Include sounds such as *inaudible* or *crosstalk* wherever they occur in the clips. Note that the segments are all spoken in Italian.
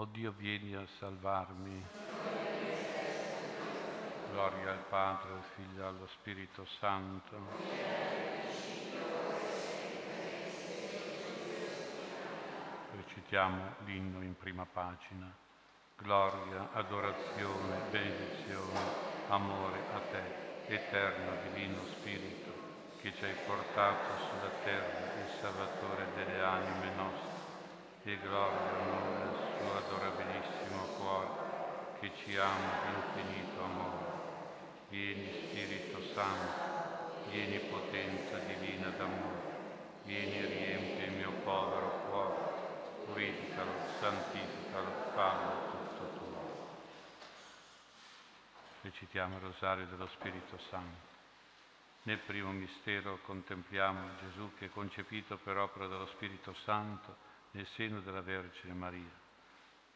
O Dio, vieni a salvarmi. Gloria al Padre, al Figlio e allo Spirito Santo. Recitiamo l'inno in prima pagina. Gloria, adorazione, benedizione, amore a te, eterno Divino Spirito, che ci hai portato sulla terra il Salvatore delle anime nostre, e gloria onore suo adorabilissimo cuore, che ci ama di infinito amore. Vieni Spirito Santo, vieni potenza divina d'amore, vieni riempi il mio povero cuore, purificalo, santificalo, fallo tutto tuo. Recitiamo il rosario dello Spirito Santo. Nel primo mistero contempliamo Gesù che è concepito per opera dello Spirito Santo nel seno della Vergine Maria.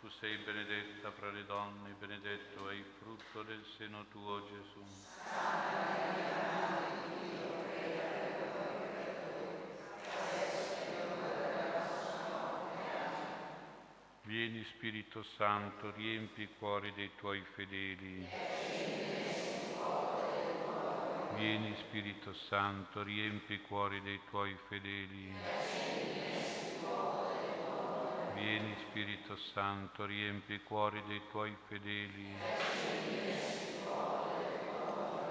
Tu sei benedetta fra le donne, benedetto è il frutto del seno tuo, Gesù. Vieni Spirito Santo, riempi i cuori dei tuoi fedeli. Vieni Spirito Santo, riempi i cuori dei tuoi fedeli. Vieni Spirito Santo, riempi i cuori dei tuoi fedeli.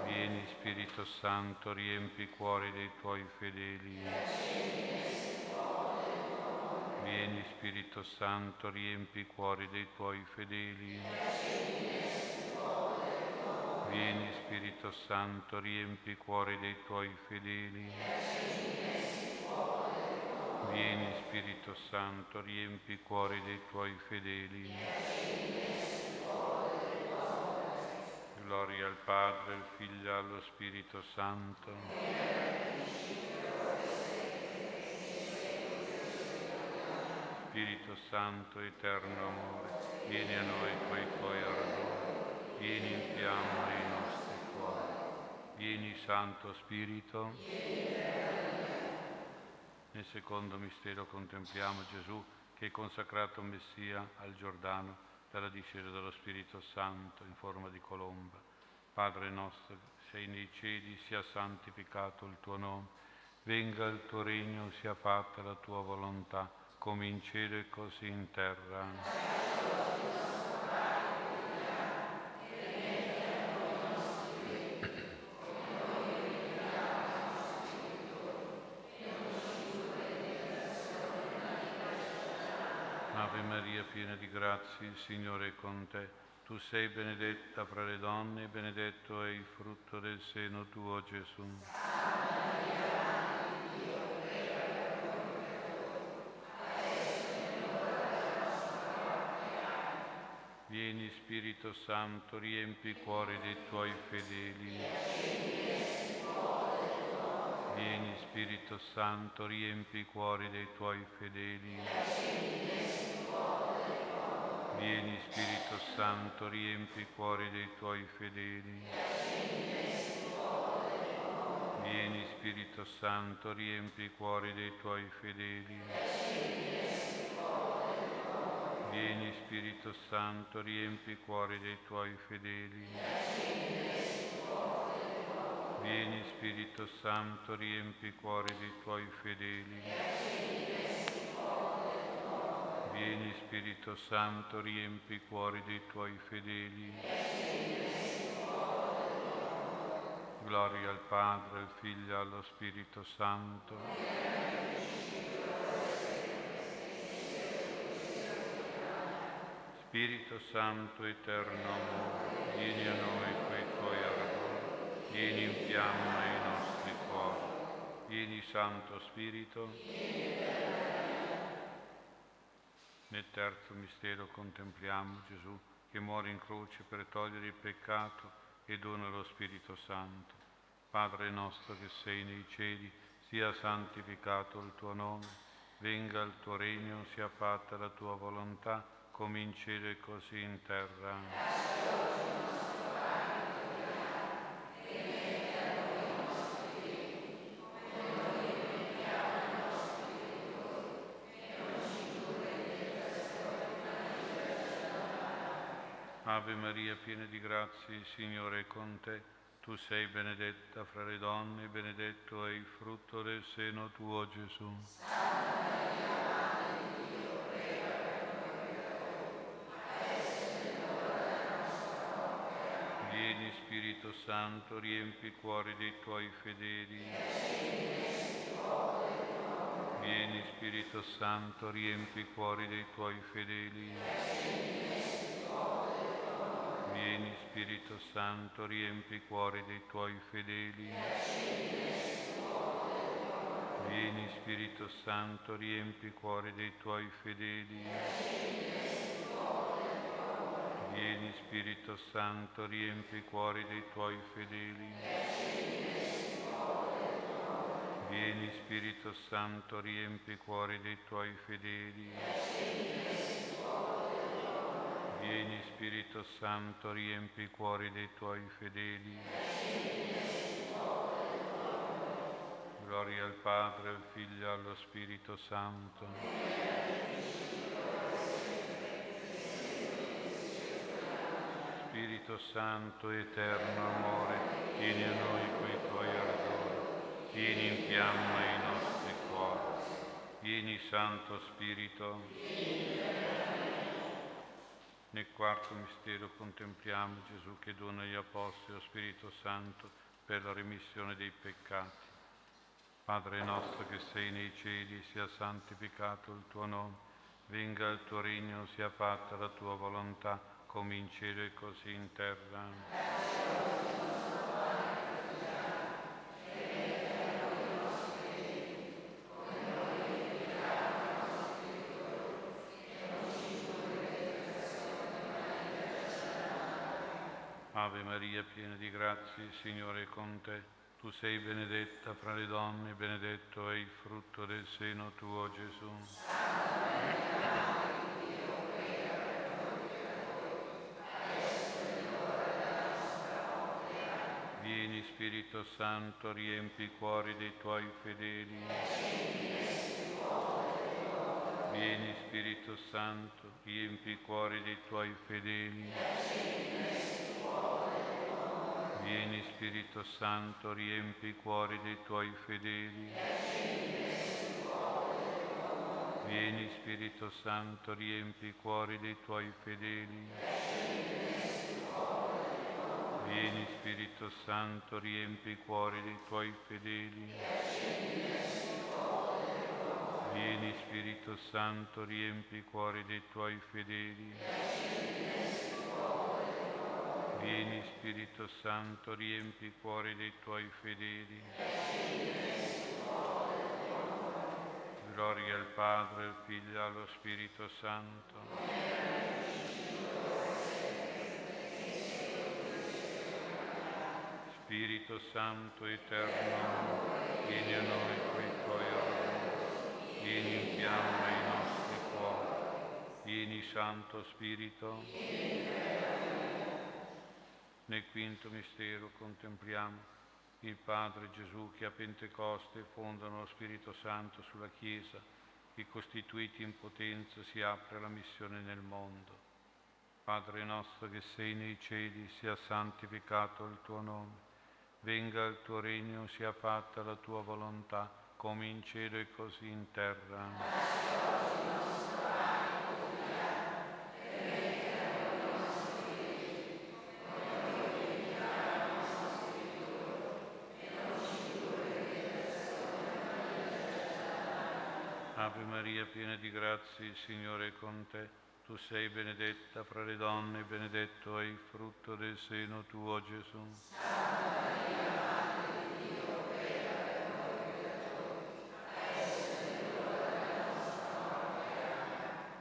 Vieni Spirito Santo, riempi i cuori dei tuoi fedeli. Vieni Spirito Santo, riempi i cuori dei tuoi fedeli. Vieni Spirito Santo, riempi i cuori dei tuoi fedeli. Vieni Spirito Santo, riempi i cuori dei tuoi fedeli. Gloria al Padre, al Figlio allo Spirito Santo. Spirito Santo, eterno amore, vieni a noi coi tuoi ardori, vieni in fiamma nei nostri cuori. Vieni Santo Spirito. Nel secondo mistero contempliamo Gesù che è consacrato Messia al Giordano dalla discesa dello Spirito Santo in forma di colomba. Padre nostro, sei nei cieli, sia santificato il tuo nome, venga il tuo regno, sia fatta la tua volontà, come in cielo e così in terra. Ave Maria, piena di grazia, il Signore è con te. Tu sei benedetta fra le donne e benedetto è il frutto del seno tuo, Gesù. Vieni Spirito Santo, riempi i cuori dei tuoi fedeli. Vieni Spirito Santo, riempi i cuori dei tuoi fedeli. Vieni Spirito Santo, riempi i cuori dei tuoi fedeli. Vieni Spirito Santo, riempi i cuori dei tuoi fedeli. Vieni Spirito Santo, riempi i cuori dei tuoi fedeli. Vieni Spirito Santo, riempi i cuori dei tuoi fedeli. Vieni Spirito Santo, riempi i cuori dei tuoi fedeli. Gloria al Padre, al Figlio e allo Spirito Santo. Spirito Santo, eterno amore, vieni a noi coi tuoi ardori, vieni in fiamma i nostri cuori. Vieni Santo Spirito. Nel terzo mistero contempliamo Gesù che muore in croce per togliere il peccato e dona lo Spirito Santo. Padre nostro che sei nei cieli, sia santificato il tuo nome, venga il tuo regno, sia fatta la tua volontà, come in cielo e così in terra. Ave Maria, piena di grazie, il Signore è con te. Tu sei benedetta fra le donne, benedetto è il frutto del seno tuo, Gesù. Vieni Spirito Santo, riempi i cuori dei tuoi fedeli. Vieni Spirito Santo, riempi i cuori dei tuoi fedeli. Spirito Santo, riempi i cuori dei tuoi fedeli. Vieni Spirito Santo, riempi i cuori dei tuoi fedeli. Vieni Spirito Santo, riempi i cuori dei tuoi fedeli. Vieni Spirito Santo, riempi i cuori dei tuoi fedeli. Vieni Spirito Santo, riempi i cuori dei tuoi fedeli. Gloria al Padre, al Figlio e allo Spirito Santo. Spirito Santo, eterno amore, vieni a noi quei tuoi ardori, vieni in fiamma i nostri cuori. Vieni Santo Spirito. Nel quarto mistero contempliamo Gesù che dona agli Apostoli lo Spirito Santo per la remissione dei peccati. Padre nostro che sei nei cieli, sia santificato il tuo nome, venga il tuo regno, sia fatta la tua volontà, come in cielo e così in terra. Ave Maria, piena di grazie, il Signore è con te. Tu sei benedetta fra le donne, benedetto è il frutto del seno tuo, Gesù. Vieni Spirito Santo, riempi i cuori dei tuoi fedeli. Vieni Spirito Santo, riempi i cuori dei tuoi fedeli. Vieni Spirito Santo, riempi i cuori dei tuoi fedeli. Vieni Spirito Santo, riempi i cuori dei tuoi fedeli. Vieni Spirito Santo, riempi i cuori dei tuoi fedeli. Vieni Spirito Santo, riempi i cuori dei tuoi fedeli. Vieni Spirito Santo, riempi i cuori dei tuoi fedeli. Gloria al Padre, al Figlio e allo Spirito Santo. Spirito Santo eterno, vieni a noi quei tuoi ordini, vieni in fiamma i nostri cuori, vieni Santo Spirito. Nel quinto mistero contempliamo il Padre Gesù che a Pentecoste fonda lo Spirito Santo sulla Chiesa che costituiti in potenza si apre alla missione nel mondo. Padre nostro che sei nei cieli, sia santificato il tuo nome, venga il tuo regno, sia fatta la tua volontà, come in cielo e così in terra. Ave Maria, piena di grazie, il Signore è con te. Tu sei benedetta fra le donne, benedetto è il frutto del seno tuo, Gesù.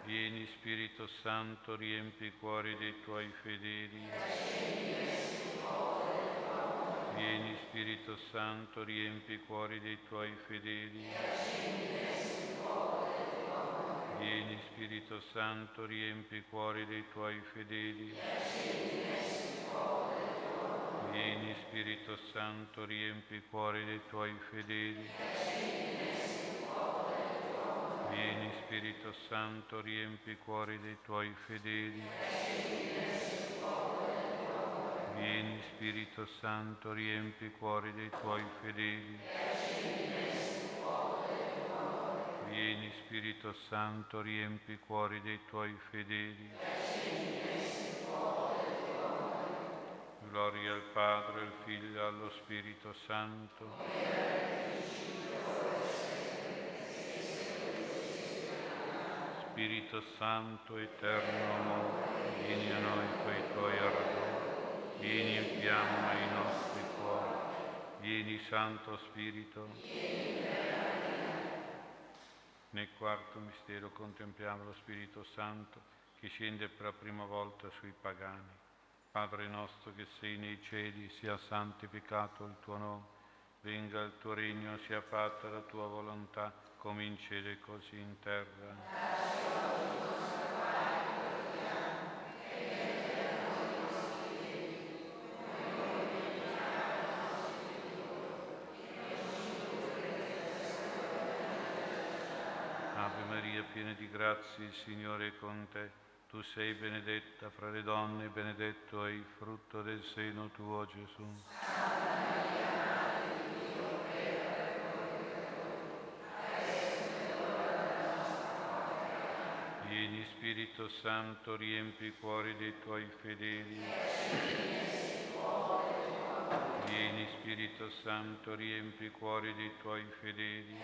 Vieni Spirito Santo, riempi i cuori dei tuoi fedeli. Vieni Spirito Santo, riempi i cuori dei tuoi fedeli. Vieni Spirito Santo, riempi i cuori dei tuoi fedeli. Vieni Spirito Santo, riempi i cuori dei tuoi fedeli. Vieni Spirito Santo, riempi i cuori dei tuoi fedeli. Vieni Spirito Santo, riempi i cuori dei tuoi fedeli. Vieni Spirito Santo, riempi i cuori dei tuoi fedeli. Gloria al Padre, al Figlio allo Spirito Santo. Spirito Santo, eterno amore, vieni a noi coi tuoi ardori, vieni in fiamma i nostri cuori, vieni Santo Spirito. Nel quarto mistero contempliamo lo Spirito Santo che scende per la prima volta sui pagani. Padre nostro che sei nei cieli, sia santificato il tuo nome, venga il tuo regno, sia fatta la tua volontà come in cielo e così in terra. Ave Maria, piena di grazia, il Signore è con te. Tu sei benedetta fra le donne, benedetto è il frutto del seno tuo, Gesù. Vieni Spirito Santo, riempi i cuori dei tuoi fedeli. Vieni Spirito Santo, riempi i cuori dei tuoi fedeli.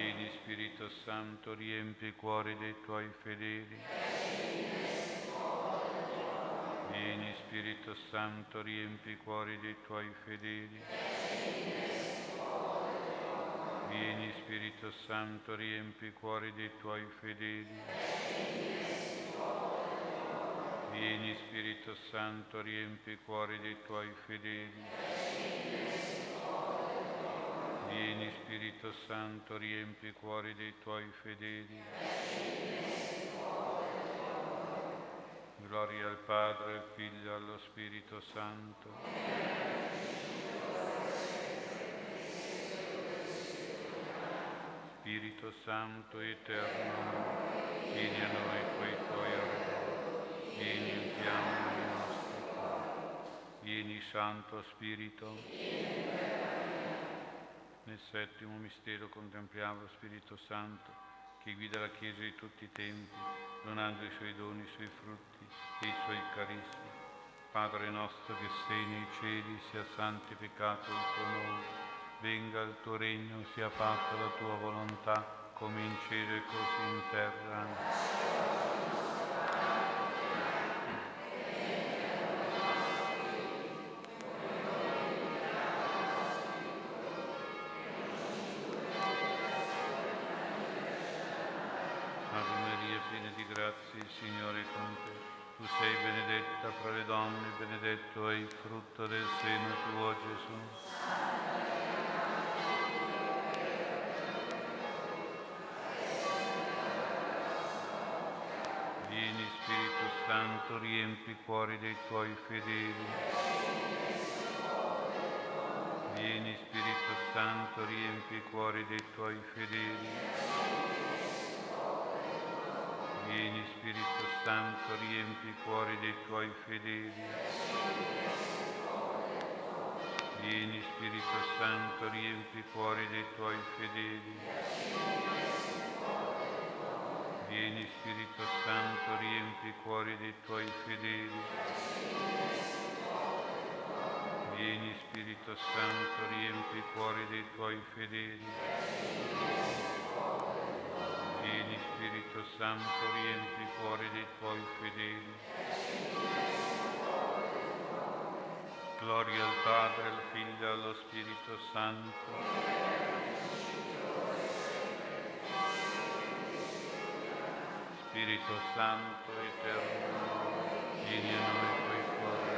Vieni Spirito Santo, riempi i cuori dei tuoi fedeli. Vieni Spirito Santo, riempi i cuori dei tuoi fedeli. Vieni Spirito Santo, riempi i cuori dei tuoi fedeli. Vieni Spirito Santo, riempi i cuori dei tuoi fedeli. Vieni Spirito Santo, riempi i cuori dei tuoi fedeli. Gloria al Padre, al Figlio e allo Spirito Santo. Spirito Santo eterno, vieni a noi coi tuoi ardori, vieni in fiamma i nostri cuori. Vieni Santo Spirito. Nel settimo mistero contempliamo lo Spirito Santo che guida la Chiesa di tutti i tempi, donando i suoi doni, i suoi frutti e i suoi carismi. Padre nostro che sei nei cieli, sia santificato il tuo nome venga il tuo regno, sia fatta la tua volontà, come in cielo e così in terra. Il Signore è con te. Tu sei benedetta fra le donne, benedetto è il frutto del seno tuo, Gesù. Santo, riempi i cuori dei tuoi fedeli. Vieni Spirito Santo, riempi i cuori dei tuoi fedeli. Vieni Spirito Santo, riempi i cuori dei tuoi fedeli. Vieni Spirito Santo, riempi i cuori dei tuoi fedeli. Vieni Spirito Santo, riempi i cuori dei tuoi fedeli. Vieni Spirito Santo, riempi i cuori dei tuoi fedeli. Spirito Santo, riempi i cuori dei tuoi fedeli. Gloria al Padre, al Figlio e allo Spirito Santo Spirito Santo, eterno, vieni a noi coi cuori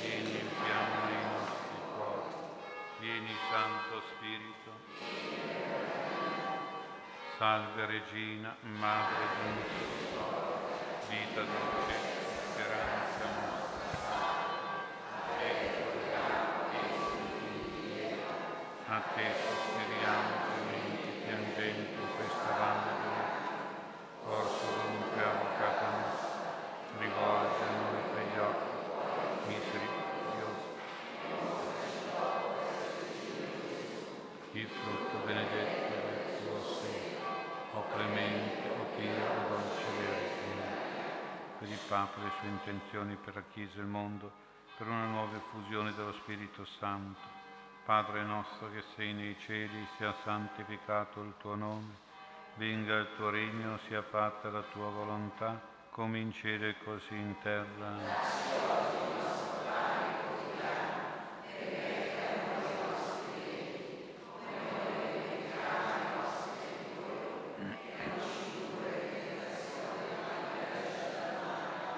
vieni in fiamma nei nostri cuori, vieni Santo Spirito. Salve Regina, Madre di nostro vita dolcezza, Papa le sue intenzioni per la Chiesa e il mondo, per una nuova effusione dello Spirito Santo. Padre nostro che sei nei cieli, sia santificato il tuo nome, venga il tuo regno, sia fatta la tua volontà, come in cielo e così in terra.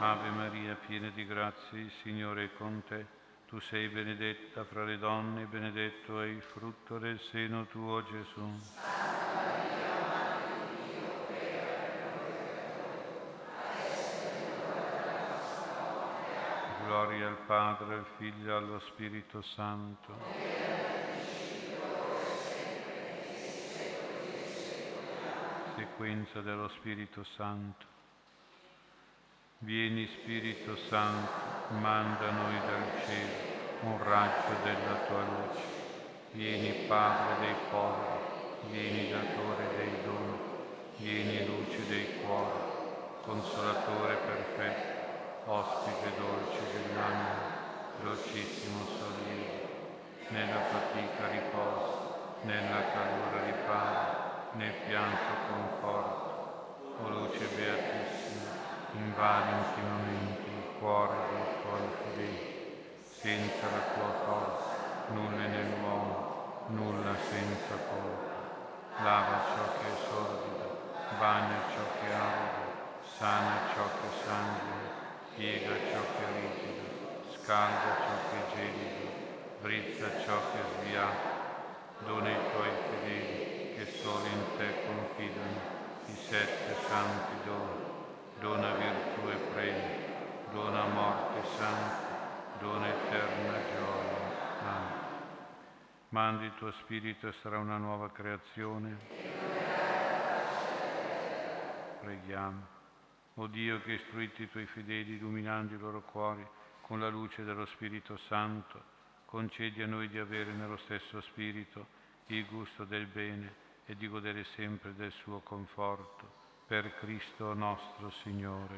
Ave Maria, piena di grazia, il Signore è con te. Tu sei benedetta fra le donne, benedetto è il frutto del seno tuo, Gesù. Gloria al Padre, al Figlio e allo Spirito Santo. Sequenza dello Spirito Santo. Vieni Spirito Santo, manda noi dal cielo un raggio della tua luce. Vieni Padre dei poveri, vieni datore dei doni, vieni luce dei cuori, consolatore perfetto, ospite dolce dell'anima, dolcissimo sollievo. Nella fatica riposo, nella calura riparo, nel pianto conforto. O luce beatissima, invadi intimamente il cuore dei tuoi fedeli. Senza la tua forza nulla nell'uomo, nulla senza colpa. Lava ciò che è sordido, bagna ciò che è arido, sana ciò che sanguina, piega ciò che è rigido, scalda ciò che è gelido, brizza ciò che è sviato. Dona ai tuoi fedeli che solo in te confidano i sette santi doni dona virtù e premio, dona morte santa, dona eterna gioia. Amen. Mandi il tuo spirito e sarà una nuova creazione. Preghiamo. O Dio che istruiti i tuoi fedeli illuminando i loro cuori con la luce dello Spirito Santo, concedi a noi di avere nello stesso Spirito il gusto del bene e di godere sempre del suo conforto per Cristo nostro Signore.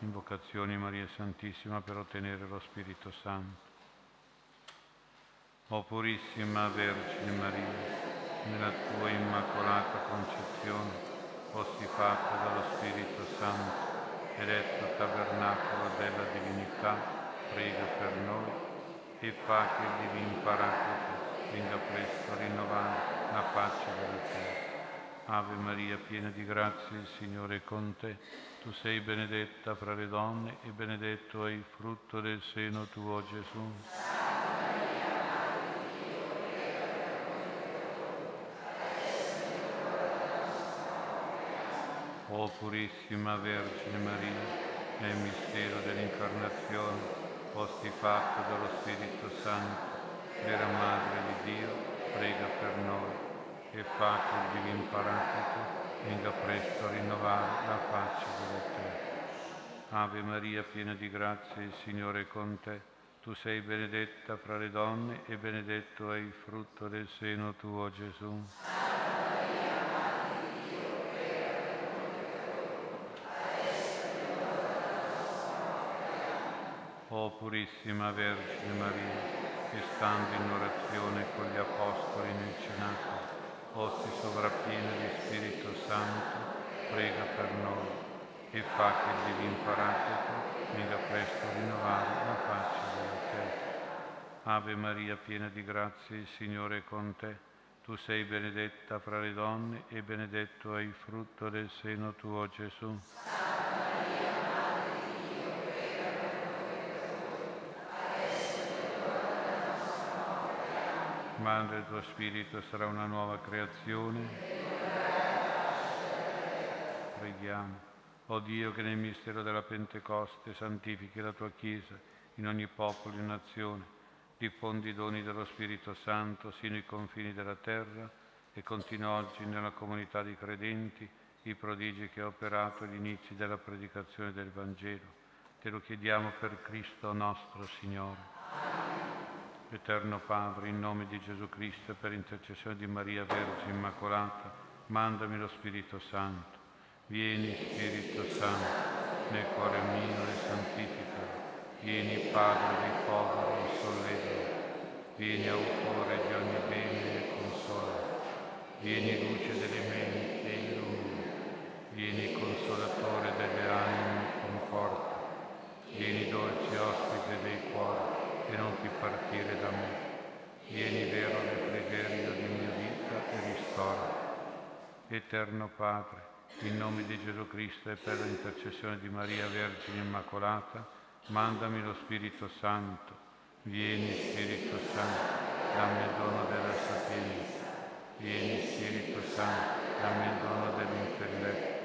Invocazioni Maria Santissima per ottenere lo Spirito Santo. O purissima Vergine Maria, nella tua immacolata concezione, fossi fatta dallo Spirito Santo, eletto tabernacolo della divinità, prega per noi e fa che il divin paraclito venga presto a rinnovare la pace della terra. Ave Maria, piena di grazia, il Signore è con te. Tu sei benedetta fra le donne e benedetto è il frutto del seno tuo, Gesù. O purissima Vergine Maria, nel mistero dell'incarnazione, posti fatto dallo Spirito Santo, vera Madre di Dio, prega per noi che il Divin Paraclito venga presto a rinnovare la faccia della terra. Ave Maria, piena di grazia, il Signore è con te. Tu sei benedetta fra le donne e benedetto è il frutto del seno tuo, Gesù. O purissima Vergine Maria, che stando in orazione con gli Apostoli nel cenacolo, Osti sovrappieno di Spirito Santo, prega per noi e fa che il Divin Paraclito venga presto a rinnovare la faccia della terra. Ave Maria, piena di grazia, il Signore è con te. Tu sei benedetta fra le donne e benedetto è il frutto del seno tuo, Gesù. Madre, il tuo spirito sarà una nuova creazione. Preghiamo. O Dio che nel mistero della Pentecoste santifichi la tua Chiesa in ogni popolo e nazione, diffondi i doni dello Spirito Santo sino ai confini della terra e continua oggi nella comunità di credenti i prodigi che ha operato agli inizi della predicazione del Vangelo. Te lo chiediamo per Cristo nostro Signore. Eterno Padre, in nome di Gesù Cristo per intercessione di Maria Vergine Immacolata, mandami lo Spirito Santo Vieni Spirito Santo nel cuore mio e santifica. Vieni Padre dei poveri e solleva. Vieni autore di ogni bene e consola. Vieni luce delle menti e illumina. Vieni consolatore delle anime e conforta. Vieni dolce ospite dei cuori e non ti partire da me. Vieni vero refrigerio di mia vita e ristora. Eterno Padre, in nome di Gesù Cristo e per l'intercessione di Maria Vergine Immacolata, mandami lo Spirito Santo. Vieni Spirito Santo, dammi il dono della sapienza. Vieni Spirito Santo, dammi il dono dell'intelletto.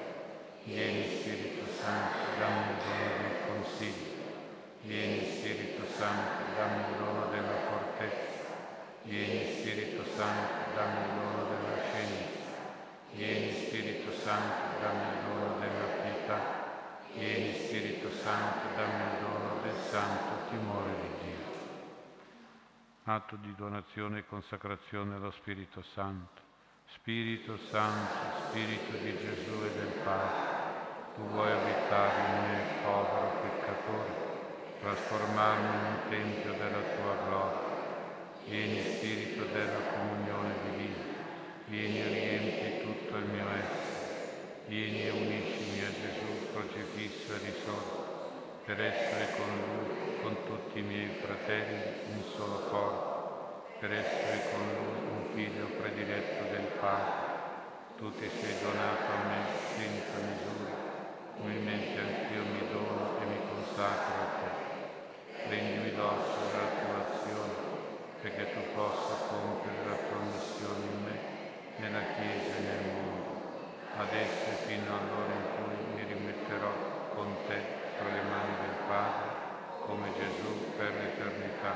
Vieni Spirito Santo, dammi il dono del consiglio. Vieni Spirito Santo, dammi il dono della fortezza. Vieni Spirito Santo, dammi il dono della scienza. Vieni Spirito Santo, dammi il dono della pietà. Vieni Spirito Santo, dammi il dono del santo timore di Dio. Atto di donazione e consacrazione allo Spirito Santo. Spirito Santo, Spirito di Gesù e del Padre, tu vuoi abitare in me, povero peccatore, trasformarmi in un tempio della tua gloria. Vieni Spirito della comunione divina vieni e riempi tutto il mio essere, vieni e uniscimi a Gesù crocifisso e risorto, per essere con Lui, con tutti i miei fratelli, un solo corpo, per essere con Lui un figlio prediletto del Padre. Tu ti sei donato a me senza misura, umilmente anch'io mi dono e mi consacro a te. Prendimi d'occhio dalla tua azione, perché tu possa compiere la tua missione in me nella Chiesa e nel mondo, adesso e fino all'ora in cui mi rimetterò con te tra le mani del Padre, come Gesù per l'eternità.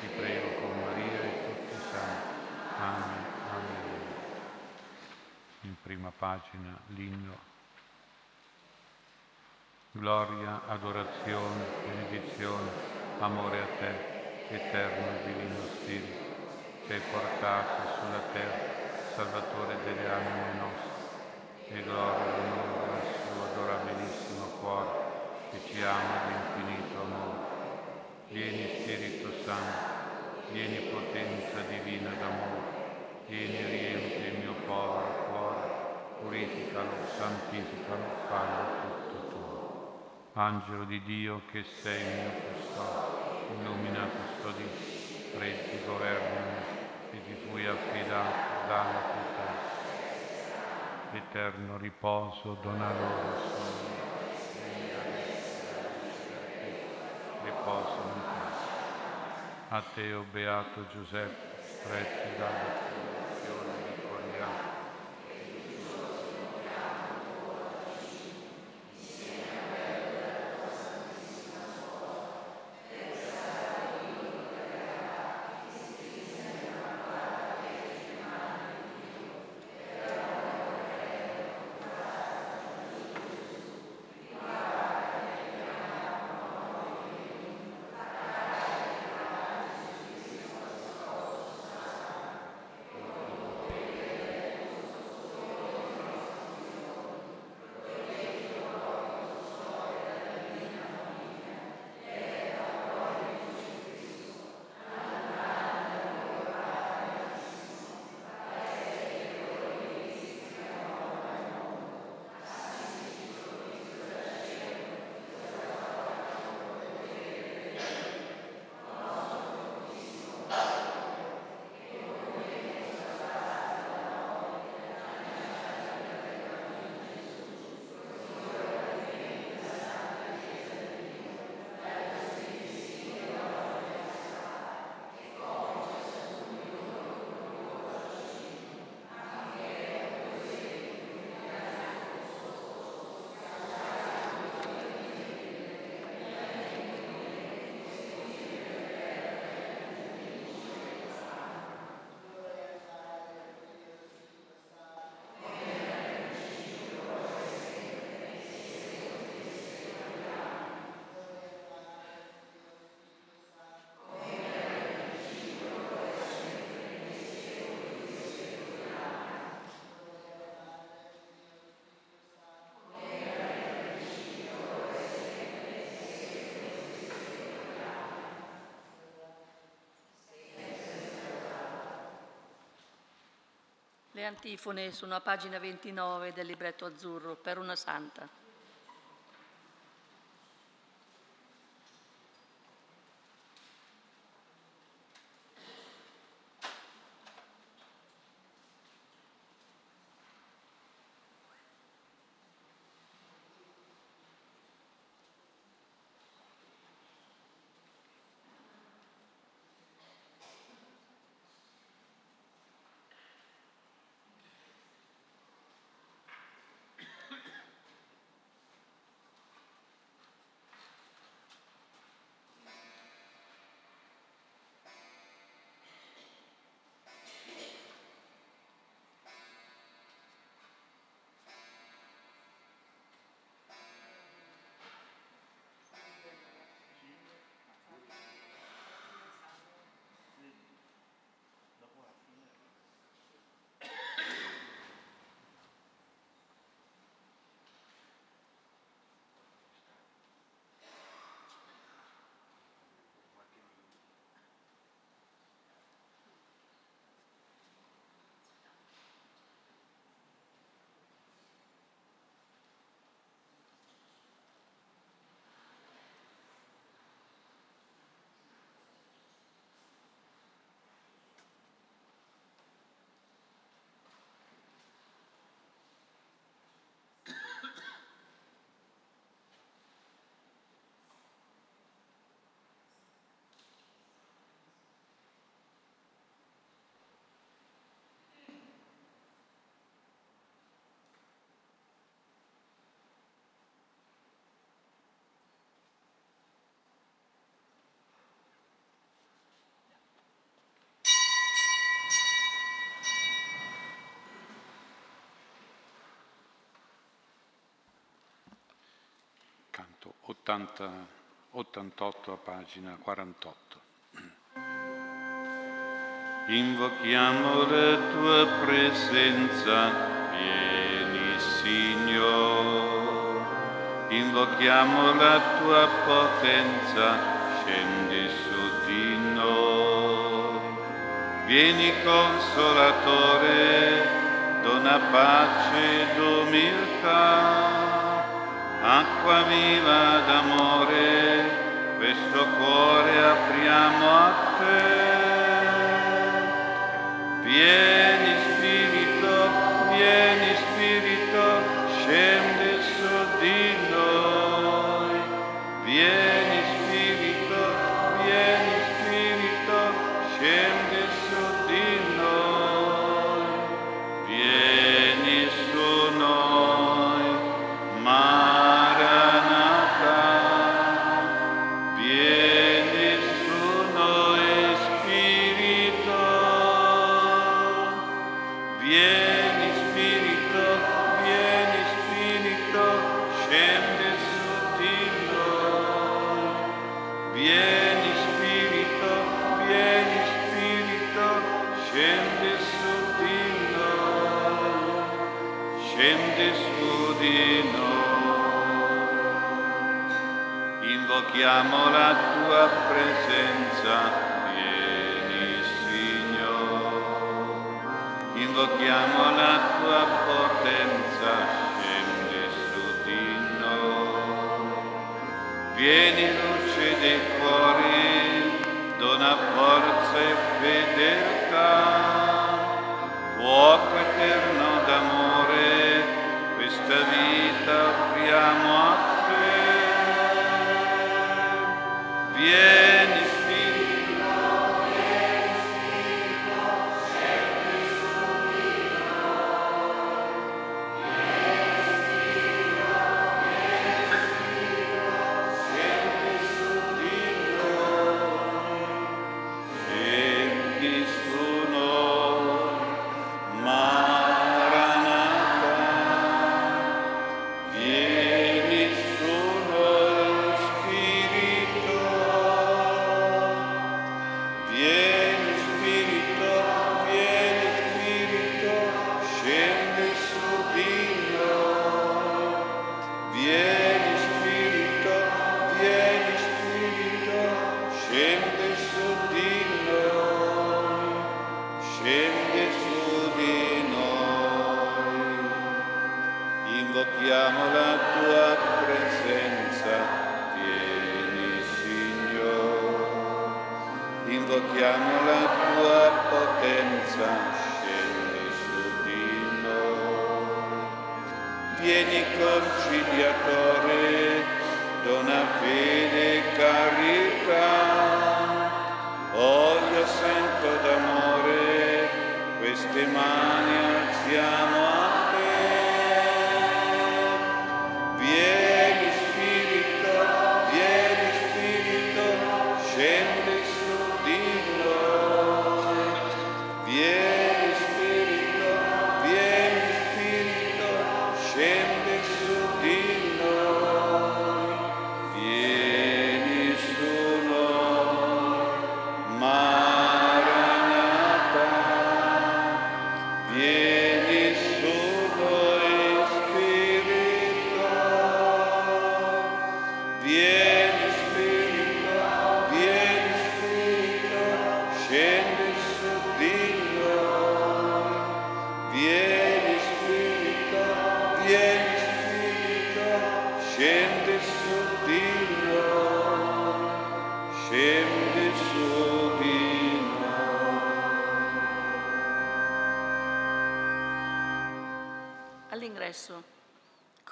Ti prego con Maria e tutti i santi. Amen. Amen. In prima pagina l'inno. Gloria, adorazione, benedizione, amore a te, eterno e divino Spirito, che hai portato sulla terra Salvatore delle anime nostre, e gloria e onore al suo adorabilissimo cuore che ci ama di infinito amore. Vieni Spirito Santo, vieni potenza divina d'amore, vieni riempi il mio povero cuore, purificalo, santificalo, fallo. Angelo di Dio che sei il mio custode, illumina, custodisci, reggi, governami, e ti fui affidato dalla pietà. Eterno riposo dona loro sogno. Riposo in te. A te, o Beato Giuseppe, stretti dalla Le antifone sono a pagina 29 del libretto azzurro, per una santa. 80, 88 a pagina 48. Invochiamo la tua presenza, vieni Signore. Invochiamo la tua potenza, scendi su di noi. Vieni consolatore, dona pace ed umiltà acqua viva d'amore, questo cuore apriamo a te. Vieni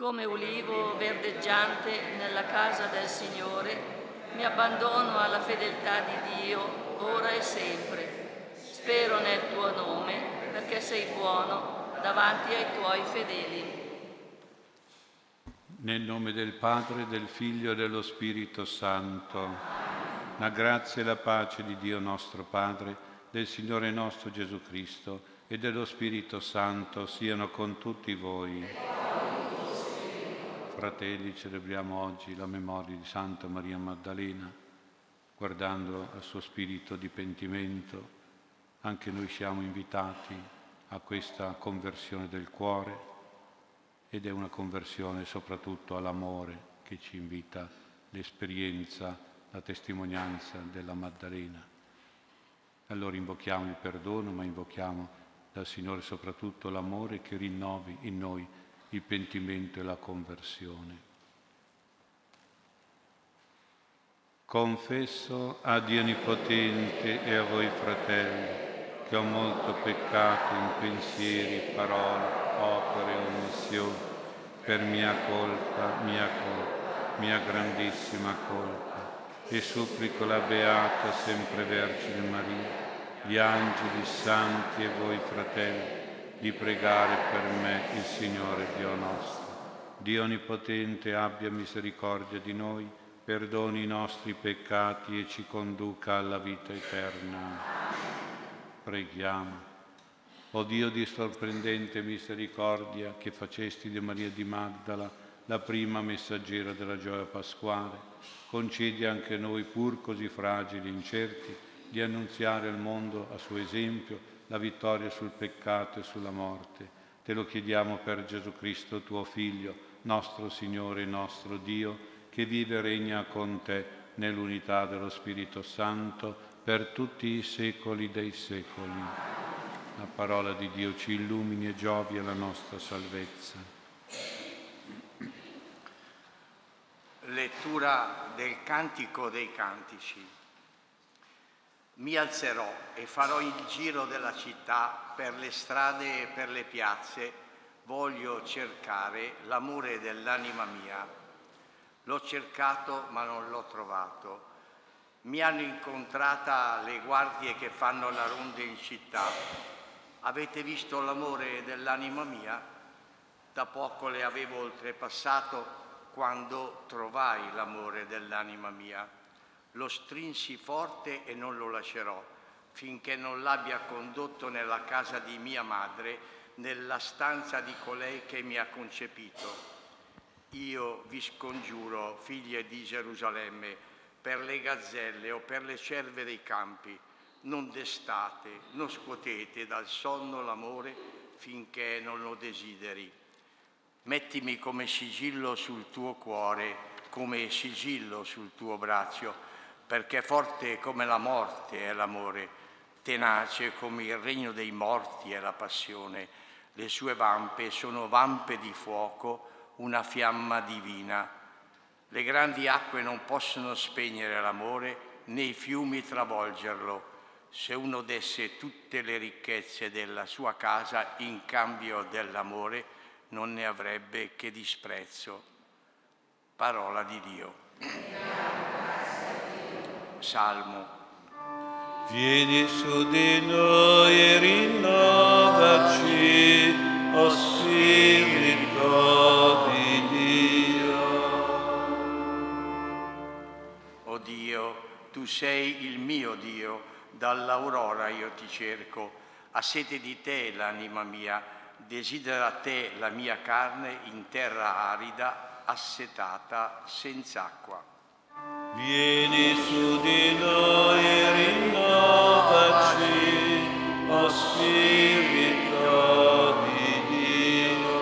Come ulivo verdeggiante nella casa del Signore, mi abbandono alla fedeltà di Dio ora e sempre. Spero nel tuo nome perché sei buono davanti ai tuoi fedeli. Nel nome del Padre, del Figlio e dello Spirito Santo, la grazia e la pace di Dio nostro Padre, del Signore nostro Gesù Cristo e dello Spirito Santo siano con tutti voi. Fratelli, celebriamo oggi la memoria di Santa Maria Maddalena, guardando al suo spirito di pentimento. Anche noi siamo invitati a questa conversione del cuore ed è una conversione soprattutto all'amore che ci invita l'esperienza, la testimonianza della Maddalena. Allora invochiamo il perdono, ma invochiamo dal Signore soprattutto l'amore che rinnovi in noi il pentimento e la conversione. Confesso a Dio Onnipotente e a voi fratelli che ho molto peccato in pensieri, parole, opere omissioni, per mia colpa, mia colpa, mia grandissima colpa, e supplico la Beata sempre Vergine Maria, gli angeli santi e voi fratelli, di pregare per me il Signore Dio nostro. Dio Onnipotente abbia misericordia di noi, perdoni i nostri peccati e ci conduca alla vita eterna. Preghiamo. O Dio di sorprendente misericordia, che facesti di Maria di Magdala la prima messaggera della gioia pasquale, concedi anche noi, pur così fragili e incerti, di annunziare al mondo a suo esempio la vittoria sul peccato e sulla morte. Te lo chiediamo per Gesù Cristo, tuo Figlio, nostro Signore e nostro Dio, che vive e regna con te nell'unità dello Spirito Santo per tutti i secoli dei secoli. La parola di Dio ci illumini e giovi alla nostra salvezza. Lettura del Cantico dei Cantici. Mi alzerò e farò il giro della città per le strade e per le piazze. Voglio cercare l'amore dell'anima mia. L'ho cercato ma non l'ho trovato. Mi hanno incontrata le guardie che fanno la ronda in città. Avete visto l'amore dell'anima mia? Da poco le avevo oltrepassato quando trovai l'amore dell'anima mia lo strinsi forte e non lo lascerò, finché non l'abbia condotto nella casa di mia madre, nella stanza di colei che mi ha concepito. Io vi scongiuro, figlie di Gerusalemme, per le gazzelle o per le cerve dei campi, non destate, non scuotete dal sonno l'amore finché non lo desideri. Mettimi come sigillo sul tuo cuore, come sigillo sul tuo braccio, perché forte come la morte è l'amore, tenace come il regno dei morti è la passione. Le sue vampe sono vampe di fuoco, una fiamma divina. Le grandi acque non possono spegnere l'amore né i fiumi travolgerlo. Se uno desse tutte le ricchezze della sua casa in cambio dell'amore, non ne avrebbe che disprezzo. Parola di Dio. Salmo. Vieni su di noi e rinnovaci, o Spirito di Dio. O Dio, tu sei il mio Dio, dall'aurora io ti cerco. Ha sete di te l'anima mia, desidera te la mia carne in terra arida, assetata senza acqua. Vieni su di noi e rinnovaci, o Spirito di Dio.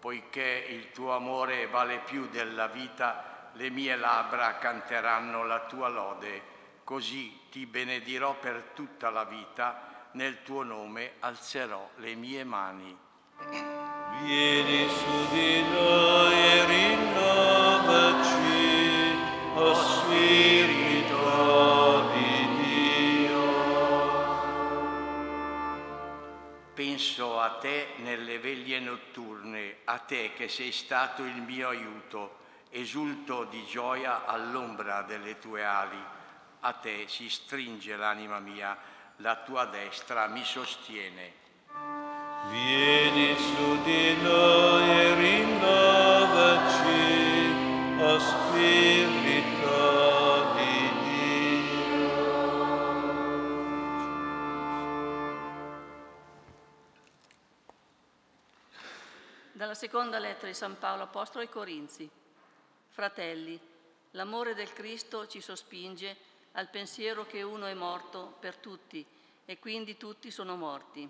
Poiché il tuo amore vale più della vita, le mie labbra canteranno la tua lode, così ti benedirò per tutta la vita, nel tuo nome alzerò le mie mani. Vieni su di noi e rinnovaci, o Spirito di Dio. Penso a te nelle veglie notturne, a te che sei stato il mio aiuto, esulto di gioia all'ombra delle tue ali. A te si stringe l'anima mia, la tua destra mi sostiene. Vieni su di noi e rinnovaci, o Spirito di Dalla seconda lettera di San Paolo Apostolo ai Corinzi. Fratelli, l'amore del Cristo ci sospinge al pensiero che uno è morto per tutti e quindi tutti sono morti.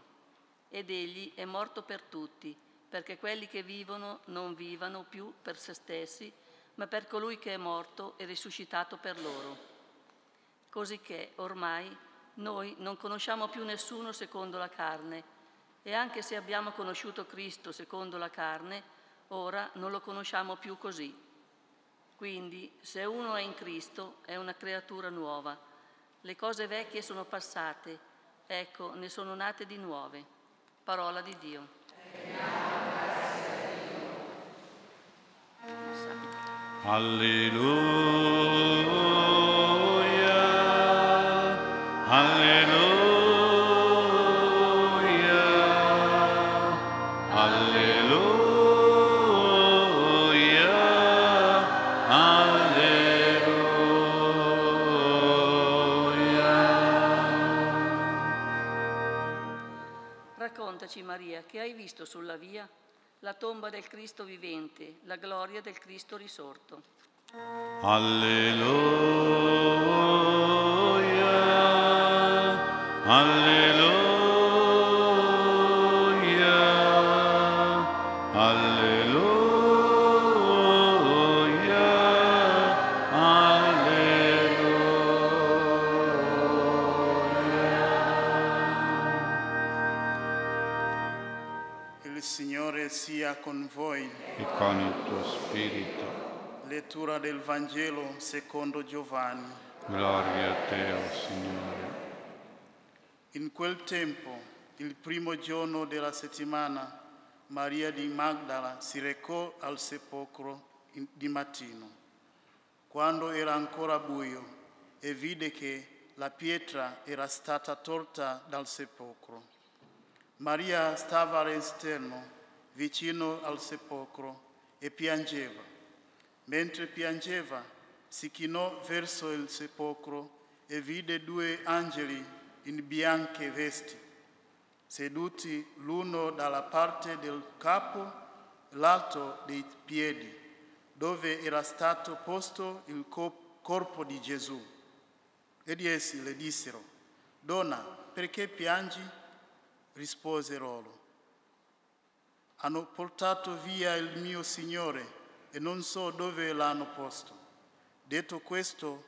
Ed egli è morto per tutti, perché quelli che vivono non vivano più per se stessi, ma per colui che è morto e risuscitato per loro. Cosicché ormai noi non conosciamo più nessuno secondo la carne, e anche se abbiamo conosciuto Cristo secondo la carne, ora non lo conosciamo più così. Quindi, se uno è in Cristo, è una creatura nuova. Le cose vecchie sono passate, ecco, ne sono nate di nuove. Parola di Dio. Alleluia, alleluia, alleluia, Visto sulla via? La tomba del Cristo vivente, la gloria del Cristo risorto. Alleluia, alleluia, e con il tuo spirito. Lettura del Vangelo secondo Giovanni. Gloria a te, o Signore. In quel tempo, il primo giorno della settimana, Maria di Magdala si recò al sepolcro di mattino, quando era ancora buio, e vide che la pietra era stata tolta dal sepolcro. Maria stava all'esterno, vicino al sepolcro, e piangeva. Mentre piangeva, si chinò verso il sepolcro e vide due angeli in bianche vesti, seduti l'uno dalla parte del capo, l'altro dei piedi, dove era stato posto il co- corpo di Gesù. Ed essi le dissero, Donna, perché piangi? Rispose loro, hanno portato via il mio Signore e non so dove l'hanno posto. Detto questo,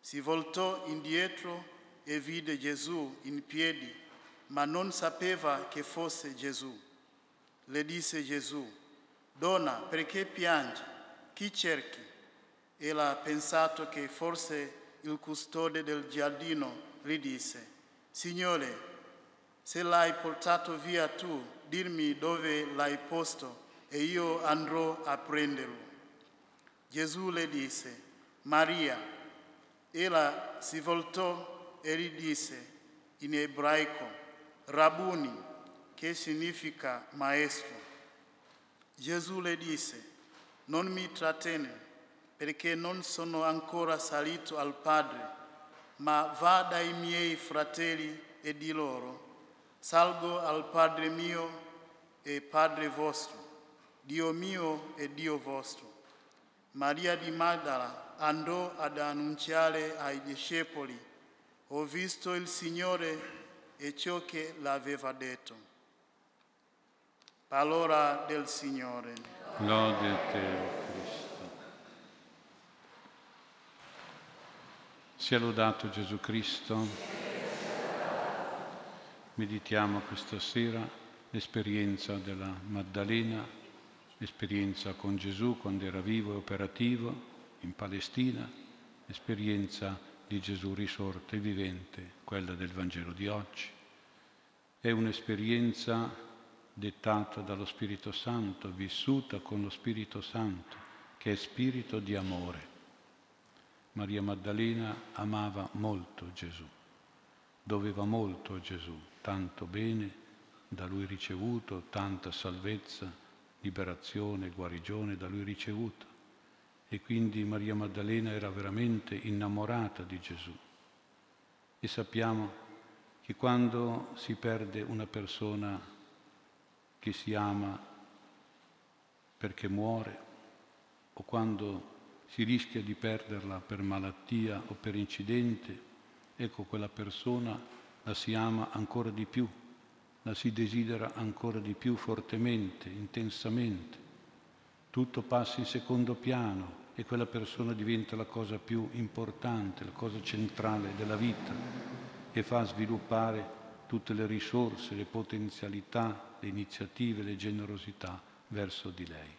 si voltò indietro e vide Gesù in piedi, ma non sapeva che fosse Gesù. le disse Gesù, Donna, perché piangi? Chi cerchi? Ella ha pensato che forse il custode del giardino gli disse, Signore, se l'hai portato via tu, dirmi dove l'hai posto e io andrò a prenderlo. Gesù le disse, Maria. Ella si voltò e gli disse in ebraico, Rabuni, che significa maestro. Gesù le disse, non mi trattenere, perché non sono ancora salito al Padre, ma va dai miei fratelli e di loro, salgo al Padre mio e Padre vostro, Dio mio e Dio vostro. Maria di Magdala andò ad annunciare ai discepoli, ho visto il Signore e ciò che l'aveva detto. Parola del Signore. Lode te, Cristo. Sia lodato Gesù Cristo. Meditiamo questa sera l'esperienza della Maddalena, l'esperienza con Gesù quando era vivo e operativo in Palestina, l'esperienza di Gesù risorto e vivente, quella del Vangelo di oggi. È un'esperienza dettata dallo Spirito Santo, vissuta con lo Spirito Santo, che è spirito di amore. Maria Maddalena amava molto Gesù, doveva molto a Gesù, tanto bene da lui ricevuto, tanta salvezza, liberazione, guarigione da lui ricevuta. E quindi Maria Maddalena era veramente innamorata di Gesù. E sappiamo che quando si perde una persona che si ama perché muore o quando si rischia di perderla per malattia o per incidente, ecco quella persona la si ama ancora di più, la si desidera ancora di più fortemente, intensamente. Tutto passa in secondo piano e quella persona diventa la cosa più importante, la cosa centrale della vita e fa sviluppare tutte le risorse, le potenzialità, le iniziative, le generosità verso di lei.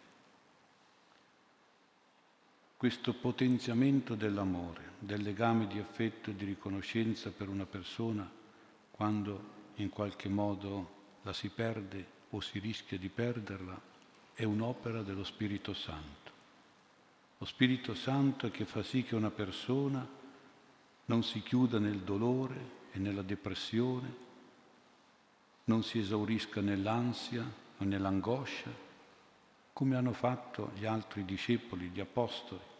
Questo potenziamento dell'amore, del legame di affetto e di riconoscenza per una persona, quando in qualche modo la si perde o si rischia di perderla, è un'opera dello Spirito Santo. Lo Spirito Santo che fa sì che una persona non si chiuda nel dolore e nella depressione, non si esaurisca nell'ansia o nell'angoscia, come hanno fatto gli altri discepoli, gli apostoli.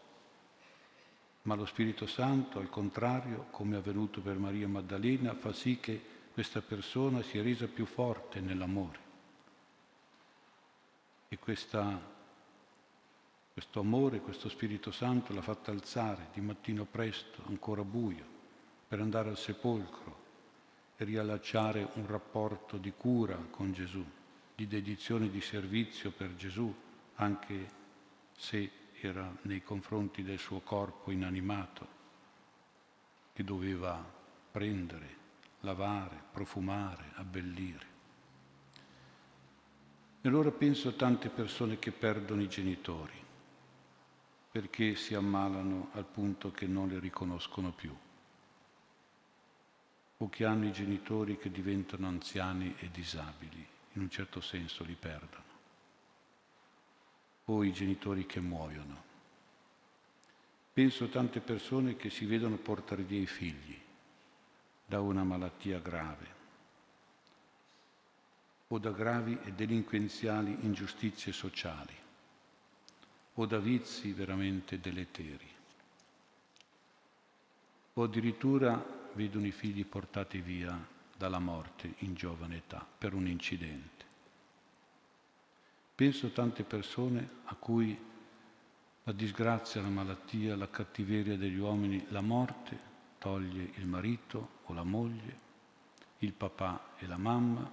Ma lo Spirito Santo, al contrario, come è avvenuto per Maria Maddalena, fa sì che questa persona sia resa più forte nell'amore. E questa, questo amore, questo Spirito Santo l'ha fatta alzare di mattino presto, ancora buio, per andare al sepolcro e riallacciare un rapporto di cura con Gesù, di dedizione di servizio per Gesù, anche se era nei confronti del suo corpo inanimato, che doveva prendere, lavare, profumare, abbellire. E allora penso a tante persone che perdono i genitori perché si ammalano al punto che non li riconoscono più o che hanno i genitori che diventano anziani e disabili, in un certo senso li perdono, o i genitori che muoiono. Penso a tante persone che si vedono portare via i figli da una malattia grave o da gravi e delinquenziali ingiustizie sociali o da vizi veramente deleteri o addirittura vedono i figli portati via dalla morte in giovane età per un incidente. Penso a tante persone a cui la disgrazia, la malattia, la cattiveria degli uomini, la morte toglie il marito o la moglie, il papà e la mamma,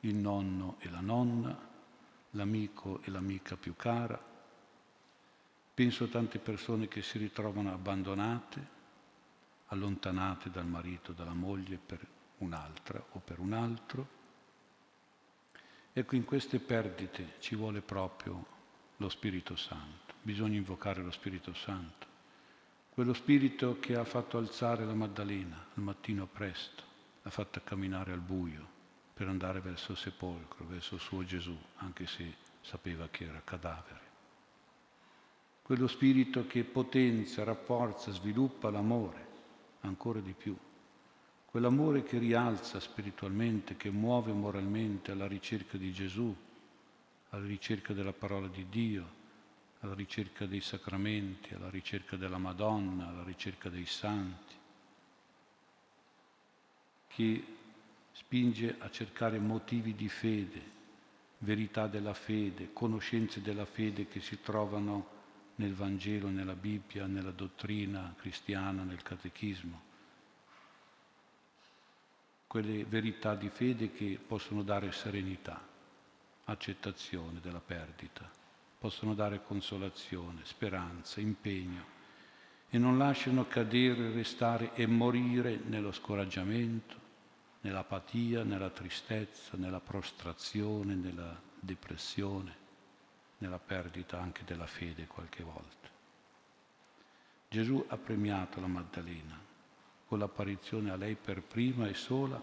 il nonno e la nonna, l'amico e l'amica più cara. Penso a tante persone che si ritrovano abbandonate, allontanate dal marito, dalla moglie per un'altra o per un altro. Ecco, in queste perdite ci vuole proprio lo Spirito Santo, bisogna invocare lo Spirito Santo, quello Spirito che ha fatto alzare la Maddalena al mattino presto, l'ha fatta camminare al buio per andare verso il sepolcro, verso il suo Gesù, anche se sapeva che era cadavere. Quello Spirito che potenzia, rafforza, sviluppa l'amore ancora di più. Quell'amore che rialza spiritualmente, che muove moralmente alla ricerca di Gesù, alla ricerca della parola di Dio, alla ricerca dei sacramenti, alla ricerca della Madonna, alla ricerca dei santi, che spinge a cercare motivi di fede, verità della fede, conoscenze della fede che si trovano nel Vangelo, nella Bibbia, nella dottrina cristiana, nel catechismo. Quelle verità di fede che possono dare serenità accettazione della perdita, possono dare consolazione, speranza, impegno e non lasciano cadere, restare e morire nello scoraggiamento, nell'apatia, nella tristezza, nella prostrazione, nella depressione, nella perdita anche della fede qualche volta. Gesù ha premiato la Maddalena con l'apparizione a lei per prima e sola,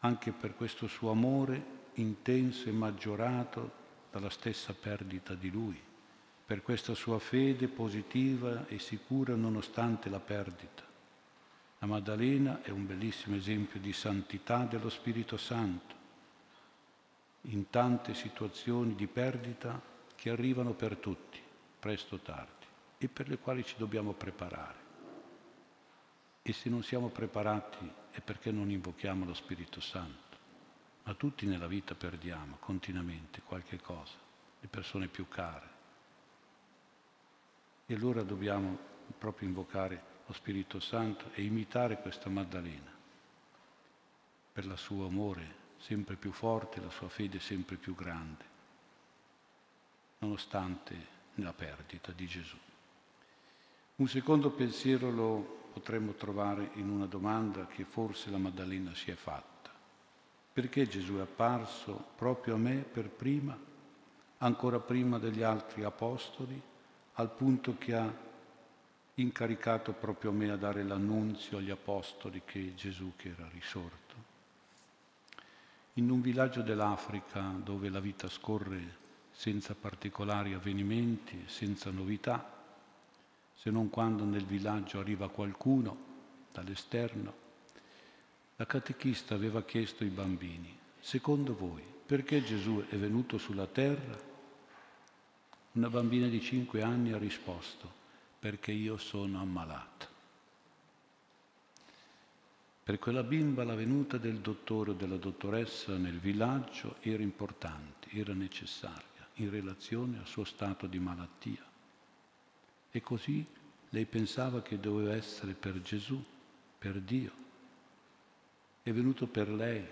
anche per questo suo amore intenso e maggiorato dalla stessa perdita di lui, per questa sua fede positiva e sicura nonostante la perdita. La Maddalena è un bellissimo esempio di santità dello Spirito Santo, in tante situazioni di perdita che arrivano per tutti, presto o tardi, e per le quali ci dobbiamo preparare. E se non siamo preparati è perché non invochiamo lo Spirito Santo ma tutti nella vita perdiamo continuamente qualche cosa, le persone più care. E allora dobbiamo proprio invocare lo Spirito Santo e imitare questa Maddalena per il suo amore sempre più forte, la sua fede sempre più grande, nonostante la perdita di Gesù. Un secondo pensiero lo potremmo trovare in una domanda che forse la Maddalena si è fatta. Perché Gesù è apparso proprio a me per prima, ancora prima degli altri apostoli, al punto che ha incaricato proprio me a dare l'annunzio agli apostoli che Gesù che era risorto. In un villaggio dell'Africa dove la vita scorre senza particolari avvenimenti, senza novità, se non quando nel villaggio arriva qualcuno dall'esterno la catechista aveva chiesto ai bambini, secondo voi, perché Gesù è venuto sulla terra? Una bambina di cinque anni ha risposto, perché io sono ammalata. Per quella bimba la venuta del dottore o della dottoressa nel villaggio era importante, era necessaria in relazione al suo stato di malattia. E così lei pensava che doveva essere per Gesù, per Dio è venuto per lei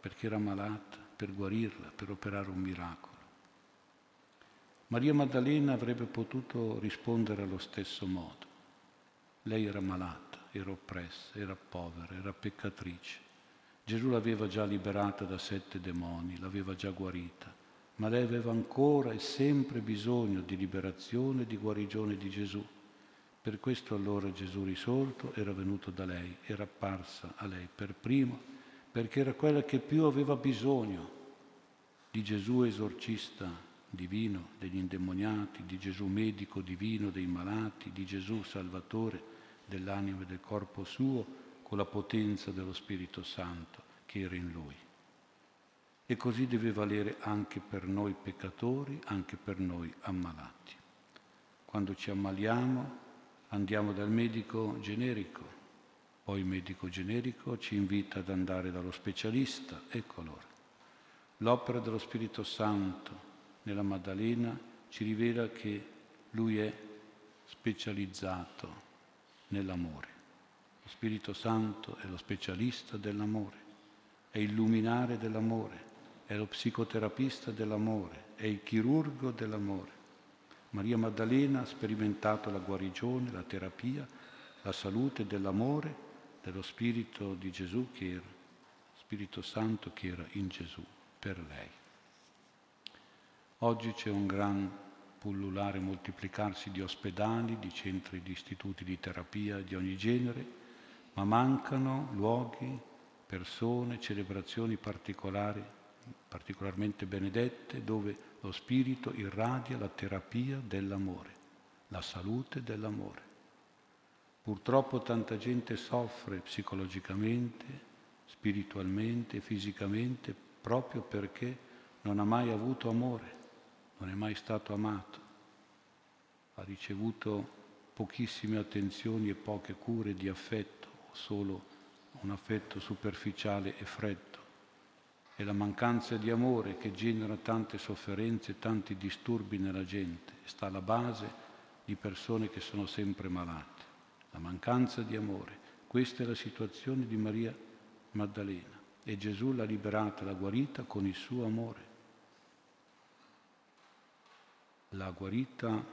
perché era malata, per guarirla, per operare un miracolo. Maria Maddalena avrebbe potuto rispondere allo stesso modo. Lei era malata, era oppressa, era povera, era peccatrice. Gesù l'aveva già liberata da sette demoni, l'aveva già guarita, ma lei aveva ancora e sempre bisogno di liberazione e di guarigione di Gesù. Per questo allora Gesù risorto era venuto da lei, era apparsa a lei per primo, perché era quella che più aveva bisogno di Gesù esorcista divino degli indemoniati, di Gesù medico divino dei malati, di Gesù salvatore dell'anima e del corpo suo, con la potenza dello Spirito Santo che era in lui. E così deve valere anche per noi peccatori, anche per noi ammalati. Quando ci ammaliamo, andiamo dal medico generico, poi il medico generico ci invita ad andare dallo specialista, ecco allora. L'opera dello Spirito Santo nella Maddalena ci rivela che lui è specializzato nell'amore. Lo Spirito Santo è lo specialista dell'amore, è il luminare dell'amore, è lo psicoterapista dell'amore, è il chirurgo dell'amore. Maria Maddalena ha sperimentato la guarigione, la terapia, la salute dell'amore, dello Spirito di Gesù che era, Spirito Santo che era in Gesù per lei. Oggi c'è un gran pullulare, moltiplicarsi di ospedali, di centri, di istituti di terapia di ogni genere, ma mancano luoghi, persone, celebrazioni particolari, particolarmente benedette, dove lo Spirito irradia la terapia dell'amore, la salute dell'amore. Purtroppo tanta gente soffre psicologicamente, spiritualmente, fisicamente, proprio perché non ha mai avuto amore, non è mai stato amato, ha ricevuto pochissime attenzioni e poche cure di affetto, solo un affetto superficiale e freddo. È la mancanza di amore che genera tante sofferenze, tanti disturbi nella gente, sta alla base di persone che sono sempre malate la mancanza di amore. Questa è la situazione di Maria Maddalena e Gesù l'ha liberata, l'ha guarita con il suo amore. L'ha guarita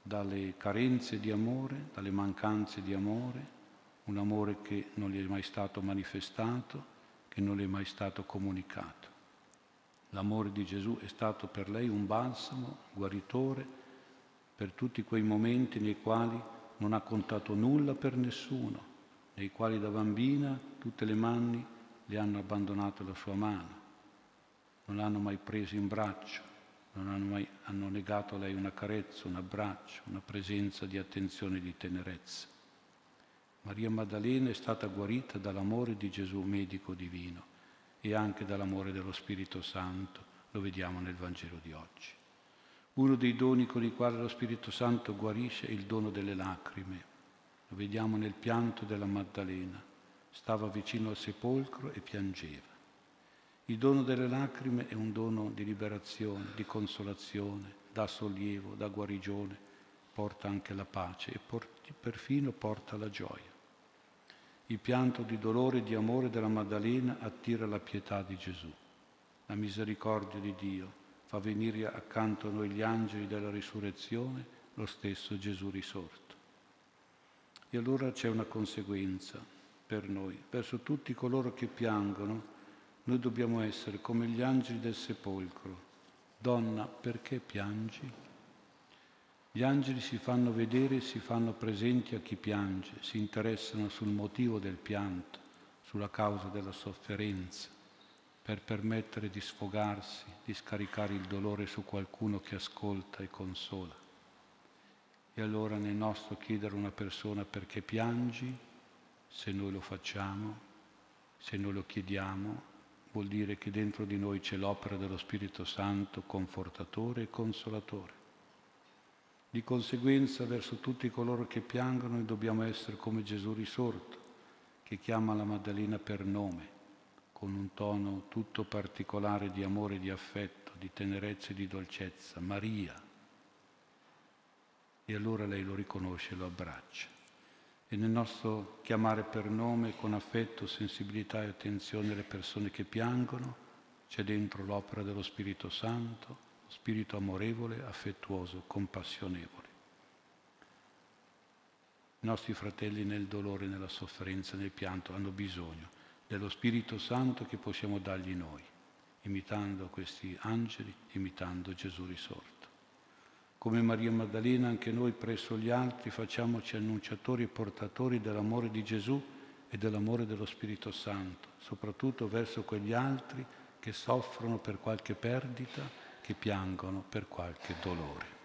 dalle carenze di amore, dalle mancanze di amore, un amore che non gli è mai stato manifestato, che non le è mai stato comunicato. L'amore di Gesù è stato per lei un balsamo guaritore per tutti quei momenti nei quali non ha contato nulla per nessuno, nei quali da bambina tutte le mani le hanno abbandonato la sua mano, non l'hanno mai preso in braccio, non hanno mai hanno negato a lei una carezza, un abbraccio, una presenza di attenzione e di tenerezza. Maria Maddalena è stata guarita dall'amore di Gesù medico divino e anche dall'amore dello Spirito Santo, lo vediamo nel Vangelo di oggi. Uno dei doni con i quali lo Spirito Santo guarisce è il dono delle lacrime. Lo vediamo nel pianto della Maddalena. Stava vicino al sepolcro e piangeva. Il dono delle lacrime è un dono di liberazione, di consolazione, dà sollievo, dà guarigione, porta anche la pace e perfino porta la gioia. Il pianto di dolore e di amore della Maddalena attira la pietà di Gesù, la misericordia di Dio fa venire accanto a noi gli angeli della risurrezione, lo stesso Gesù risorto. E allora c'è una conseguenza per noi, verso tutti coloro che piangono, noi dobbiamo essere come gli angeli del sepolcro. Donna, perché piangi? Gli angeli si fanno vedere e si fanno presenti a chi piange, si interessano sul motivo del pianto, sulla causa della sofferenza per permettere di sfogarsi, di scaricare il dolore su qualcuno che ascolta e consola. E allora nel nostro chiedere a una persona perché piangi, se noi lo facciamo, se noi lo chiediamo, vuol dire che dentro di noi c'è l'opera dello Spirito Santo confortatore e consolatore. Di conseguenza verso tutti coloro che piangono noi dobbiamo essere come Gesù risorto, che chiama la Maddalena per nome con un tono tutto particolare di amore, di affetto, di tenerezza e di dolcezza, Maria. E allora lei lo riconosce e lo abbraccia. E nel nostro chiamare per nome con affetto, sensibilità e attenzione le persone che piangono, c'è dentro l'opera dello Spirito Santo, spirito amorevole, affettuoso, compassionevole. I nostri fratelli nel dolore, nella sofferenza, nel pianto hanno bisogno dello Spirito Santo che possiamo dargli noi, imitando questi angeli, imitando Gesù risorto. Come Maria Maddalena, anche noi presso gli altri facciamoci annunciatori e portatori dell'amore di Gesù e dell'amore dello Spirito Santo, soprattutto verso quegli altri che soffrono per qualche perdita, che piangono per qualche dolore.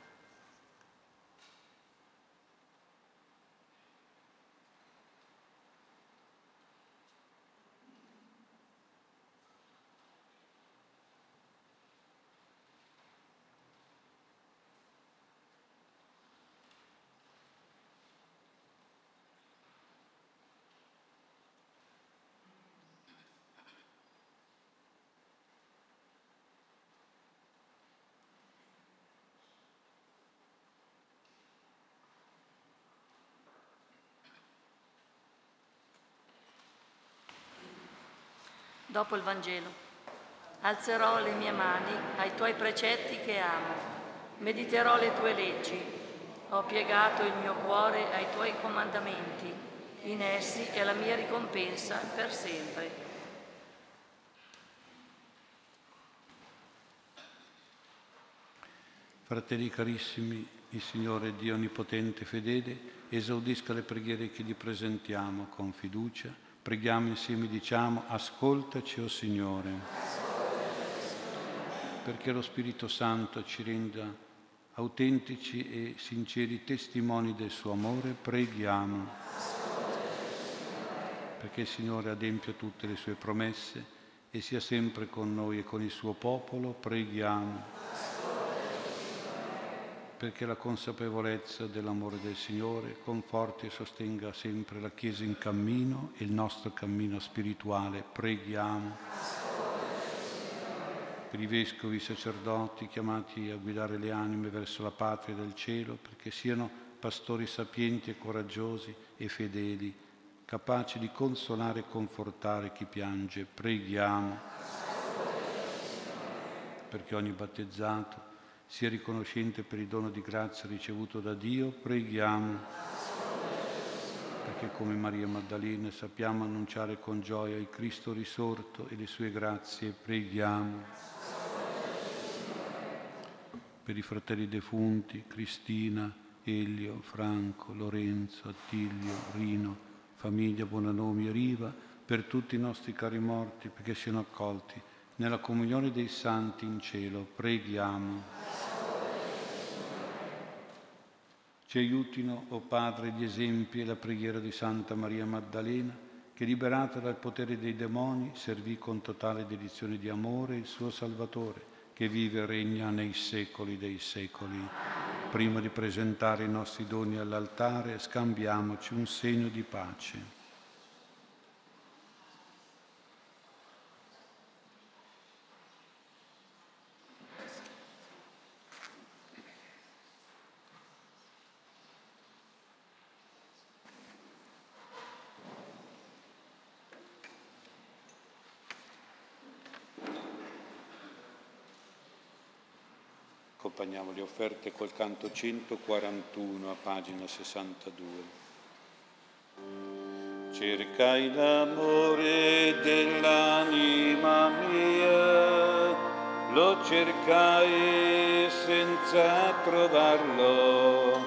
Dopo il Vangelo. Alzerò le mie mani ai tuoi precetti che amo, mediterò le tue leggi, ho piegato il mio cuore ai tuoi comandamenti, in essi è la mia ricompensa per sempre. Fratelli carissimi, il Signore Dio Onnipotente e Fedele esaudisca le preghiere che gli presentiamo con fiducia. Preghiamo insieme, diciamo, ascoltaci, o oh Signore, perché lo Spirito Santo ci renda autentici e sinceri testimoni del suo amore, preghiamo. Perché il Signore adempia tutte le sue promesse e sia sempre con noi e con il suo popolo, preghiamo perché la consapevolezza dell'amore del Signore conforti e sostenga sempre la Chiesa in cammino e il nostro cammino spirituale. Preghiamo per i vescovi, sacerdoti chiamati a guidare le anime verso la patria del cielo, perché siano pastori sapienti e coraggiosi e fedeli, capaci di consolare e confortare chi piange. Preghiamo perché ogni battezzato sia riconoscente per il dono di grazia ricevuto da Dio. Preghiamo perché come Maria Maddalena sappiamo annunciare con gioia il Cristo risorto e le sue grazie. Preghiamo per i fratelli defunti, Cristina, Elio, Franco, Lorenzo, Attilio, Rino, famiglia Bonanomi e Riva, per tutti i nostri cari morti, perché siano accolti nella comunione dei santi in cielo. Preghiamo. Ci aiutino, o oh Padre, gli esempi e la preghiera di Santa Maria Maddalena, che liberata dal potere dei demoni servì con totale dedizione di amore il suo Salvatore che vive e regna nei secoli dei secoli. Prima di presentare i nostri doni all'altare, scambiamoci un segno di pace. accompagniamo le offerte col canto 141 a pagina 62. Cercai l'amore dell'anima mia, lo cercai senza trovarlo,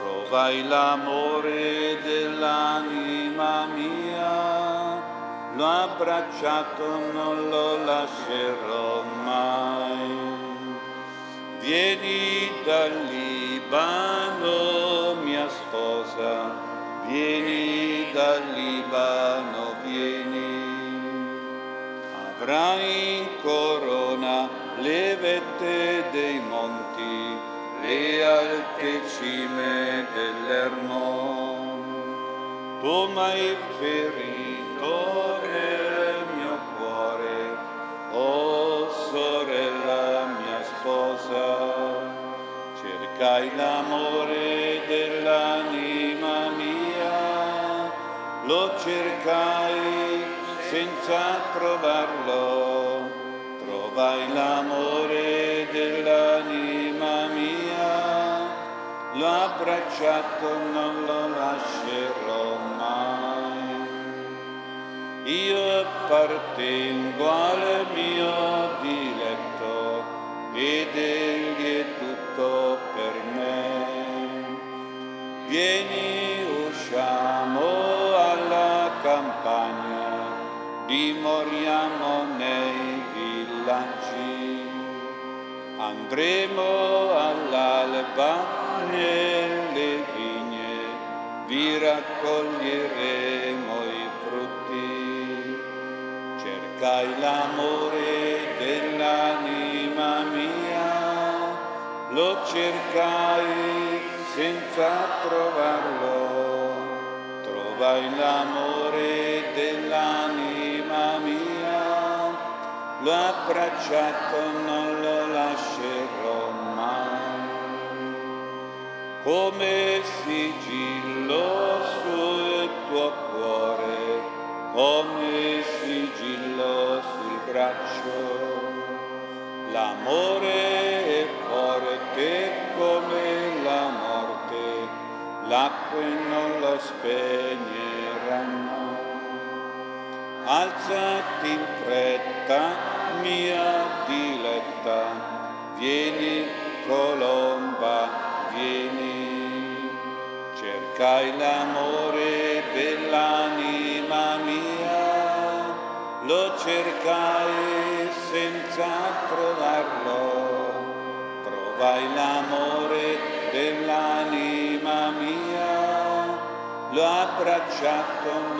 trovai l'amore dell'anima mia, l'ho abbracciato, non lo lascerò mai. Vieni dal Libano, mia sposa, vieni dal Libano, vieni. Avrai in corona le vette dei monti, le alte cime dell'Ermon. Tu m'hai ferito senza trovarlo, trovai l'amore dell'anima mia, l'ho abbracciato, non lo lascerò mai. Io appartengo al mio Andremo all'alba nelle vigne, vi raccoglieremo i frutti. Cercai l'amore dell'anima mia lo cercai senza trovarlo, trovai l'amore dell'anima mia, l'ho abbracciato, non Come sigillo sul tuo cuore, come sigillo sul braccio, l'amore è forte come la morte, l'acqua non lo spegneranno. Alzati in fretta, mia diletta, vieni colomba, vieni, cercai l'amore per l'anima mia, lo cercai senza trovarlo, trovai l'amore dell'anima mia, l'ho abbracciato,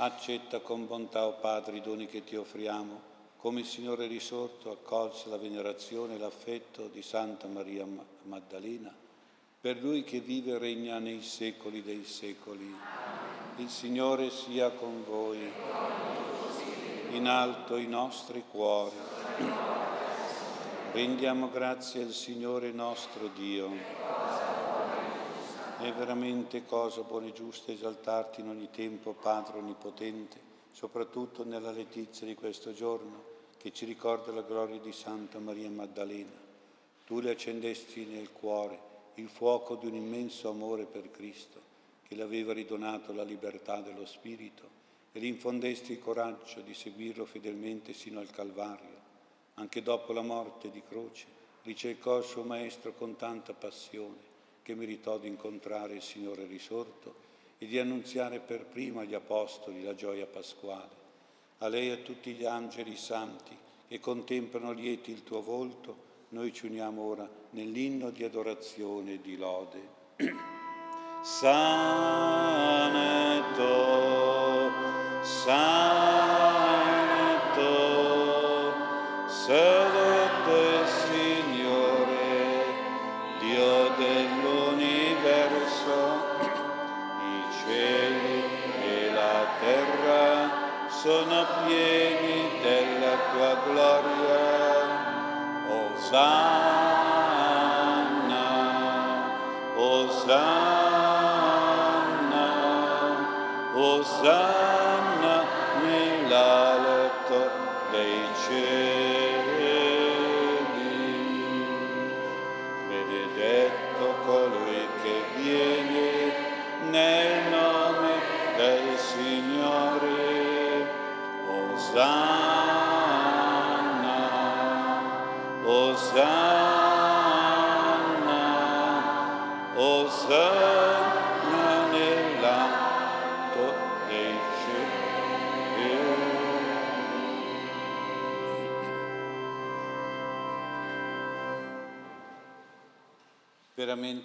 Accetta con bontà, o oh Padre, i doni che ti offriamo, come il Signore risorto accolse la venerazione e l'affetto di Santa Maria Maddalena, per Lui che vive e regna nei secoli dei secoli. Il Signore sia con voi. In alto i nostri cuori. Rendiamo grazie al Signore nostro Dio. È veramente cosa buona e giusta esaltarti in ogni tempo, Padre Onnipotente, soprattutto nella letizia di questo giorno che ci ricorda la gloria di Santa Maria Maddalena. Tu le accendesti nel cuore il fuoco di un immenso amore per Cristo, che le aveva ridonato la libertà dello Spirito, e gli infondesti il coraggio di seguirlo fedelmente sino al Calvario. Anche dopo la morte di croce, ricercò il suo Maestro con tanta passione che meritò di incontrare il Signore risorto e di annunziare per primo agli Apostoli la gioia pasquale. A lei e a tutti gli angeli santi che contemplano lieti il tuo volto, noi ci uniamo ora nell'inno di adorazione e di lode. *clears throat* Santo, Santo,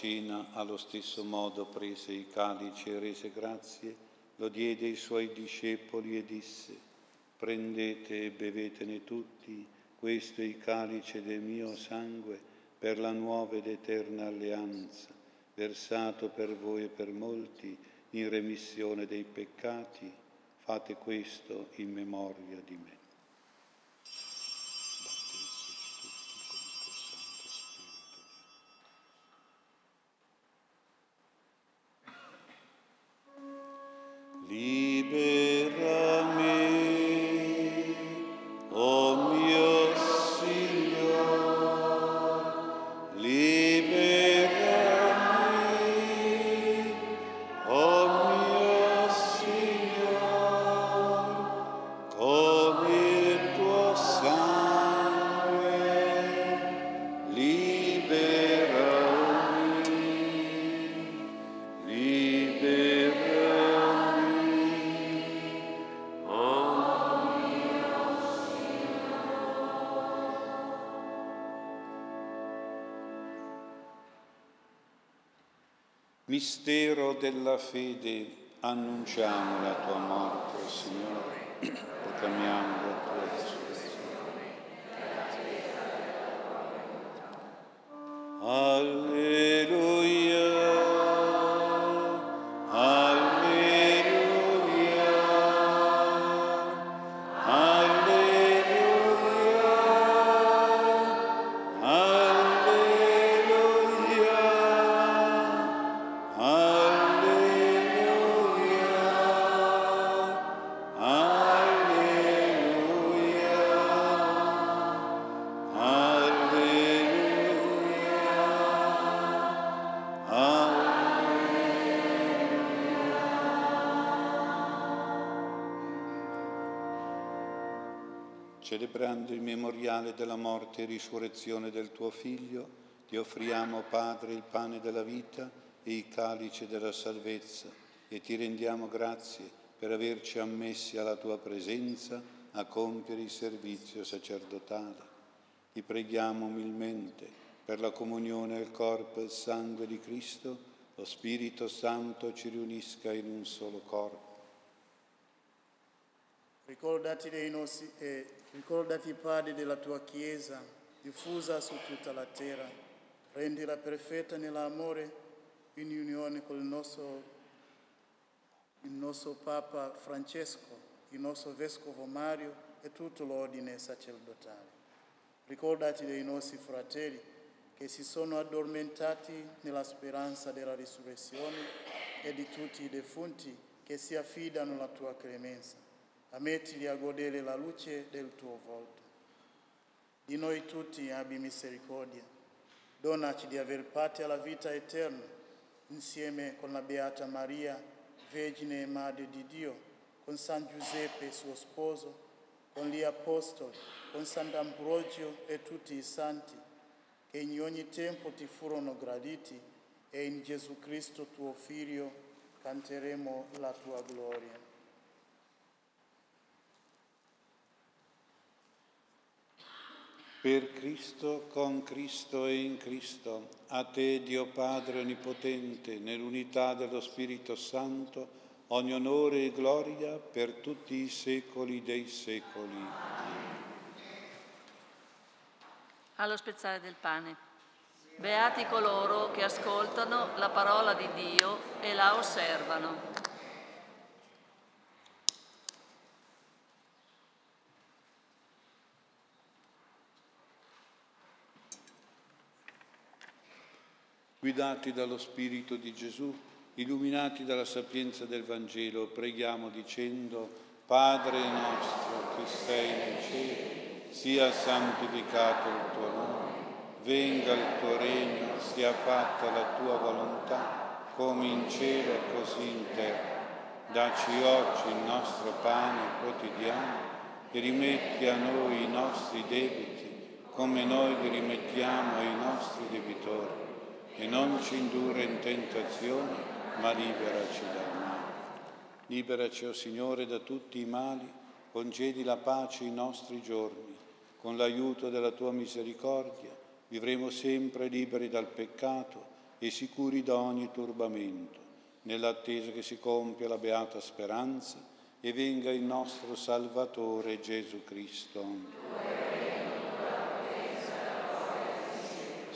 Cena, allo stesso modo prese i calici e rese grazie, lo diede ai suoi discepoli e disse, prendete e bevetene tutti, questo è il calice del mio sangue per la nuova ed eterna alleanza, versato per voi e per molti in remissione dei peccati. Fate questo in memoria di me. Mistero della fede, annunciamo la tua morte, Signore, proclamiamo memoriale della morte e risurrezione del tuo Figlio, ti offriamo, Padre, il pane della vita e i calici della salvezza e ti rendiamo grazie per averci ammessi alla tua presenza a compiere il servizio sacerdotale. Ti preghiamo umilmente per la comunione al corpo e al sangue di Cristo, lo Spirito Santo ci riunisca in un solo corpo. Ricordati dei nostri, eh, Ricordati, Padre, della tua Chiesa, diffusa su tutta la terra. Rendila perfetta nell'amore, in unione con il nostro, il nostro Papa Francesco, il nostro Vescovo Mario e tutto l'ordine sacerdotale. Ricordati dei nostri fratelli che si sono addormentati nella speranza della risurrezione e di tutti i defunti che si affidano alla tua clemenza a godere la luce del tuo volto. Di noi tutti abbi misericordia. Donaci di aver parte alla vita eterna, insieme con la Beata Maria, Vergine e Madre di Dio, con San Giuseppe, suo sposo, con gli Apostoli, con Sant'Ambrogio e tutti i santi, che in ogni tempo ti furono graditi, e in Gesù Cristo, tuo Figlio, canteremo la tua gloria. Per Cristo, con Cristo e in Cristo, a te Dio Padre Onnipotente, nell'unità dello Spirito Santo, ogni onore e gloria per tutti i secoli dei secoli. Allo spezzare del pane. Beati coloro che ascoltano la parola di Dio e la osservano. Guidati dallo Spirito di Gesù, illuminati dalla sapienza del Vangelo, preghiamo dicendo, Padre nostro che sei nei cieli, sia santificato il tuo nome, venga il tuo regno, sia fatta la tua volontà, come in cielo così in terra. Daci oggi il nostro pane quotidiano e rimetti a noi i nostri debiti, come noi li rimettiamo ai nostri debitori e non ci indurre in tentazione, ma liberaci dal male. Liberaci, o oh Signore, da tutti i mali, concedi la pace ai nostri giorni. Con l'aiuto della tua misericordia vivremo sempre liberi dal peccato e sicuri da ogni turbamento, nell'attesa che si compia la beata speranza e venga il nostro Salvatore Gesù Cristo.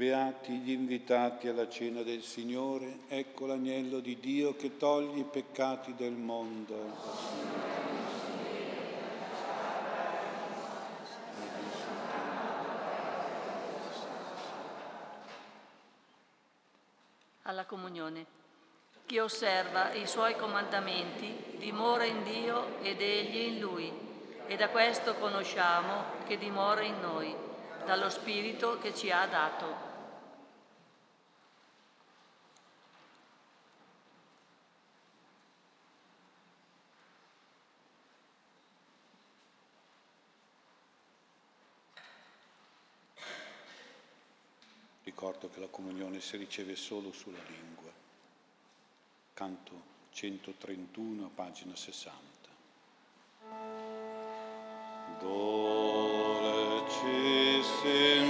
Beati gli invitati alla cena del Signore, ecco l'agnello di Dio che toglie i peccati del mondo. Alla comunione. Chi osserva i suoi comandamenti dimora in Dio ed egli in lui. E da questo conosciamo che dimora in noi, dallo Spirito che ci ha dato. Cioè, parole si riceve solo sulla lingua. Canto 131, pagina 60. Dolce Signore.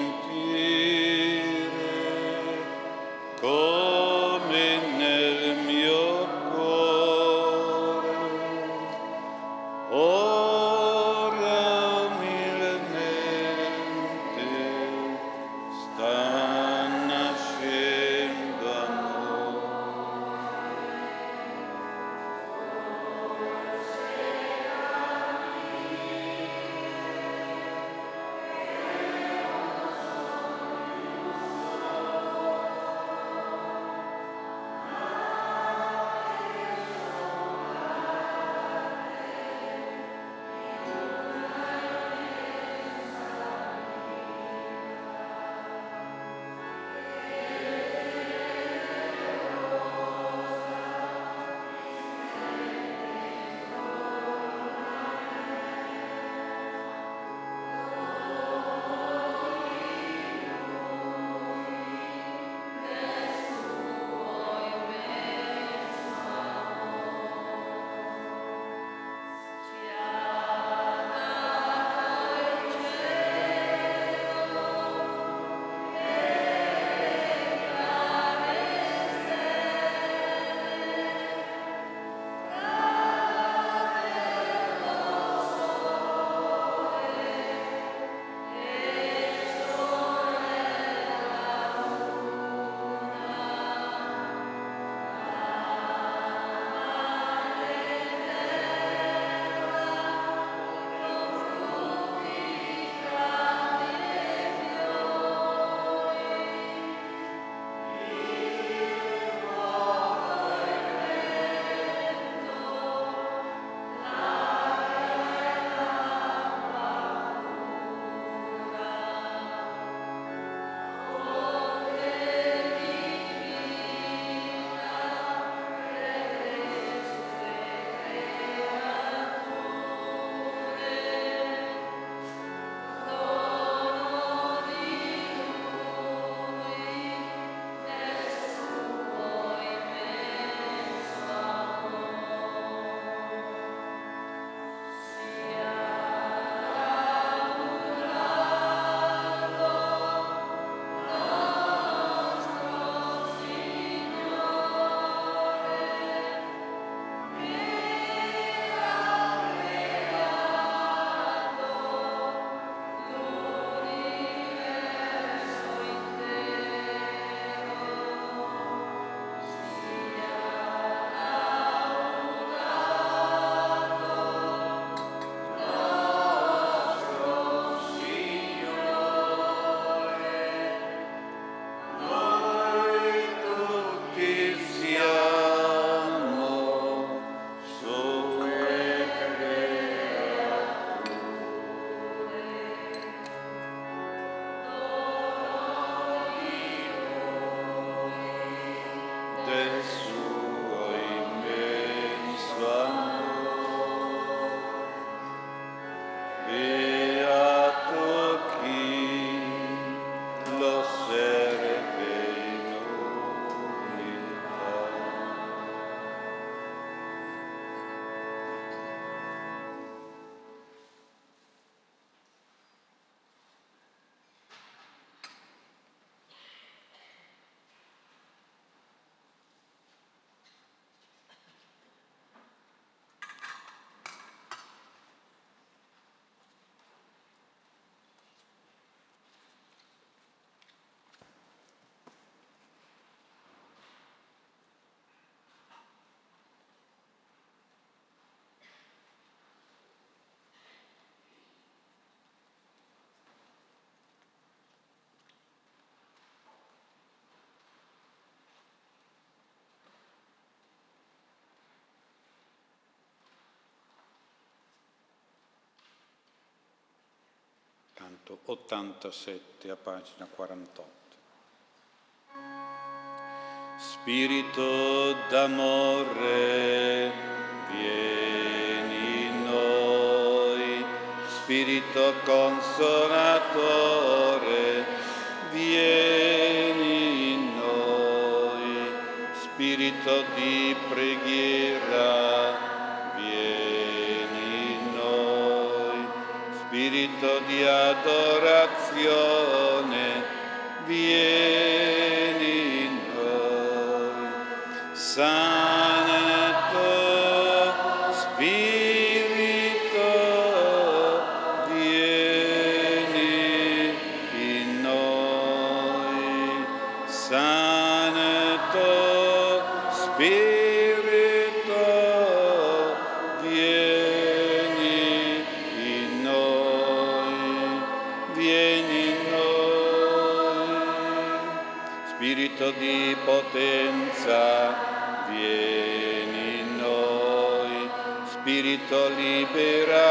187 a pagina 48. Spirito d'amore, vieni in noi, Spirito consolatore, vieni in noi, Spirito di preghiera, spirito di adorazione vieni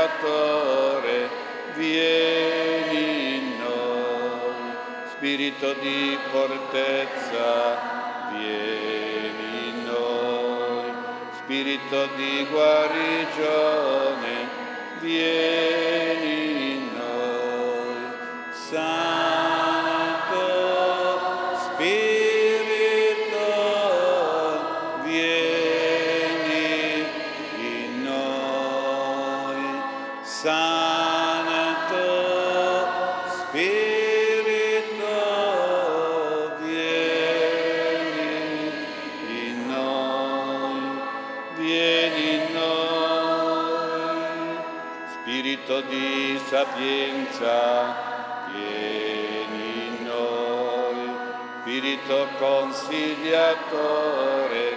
Salvatore, vieni in noi, Spirito di fortezza, vieni in noi, Spirito di guarigione, vieni in noi Consigliatore,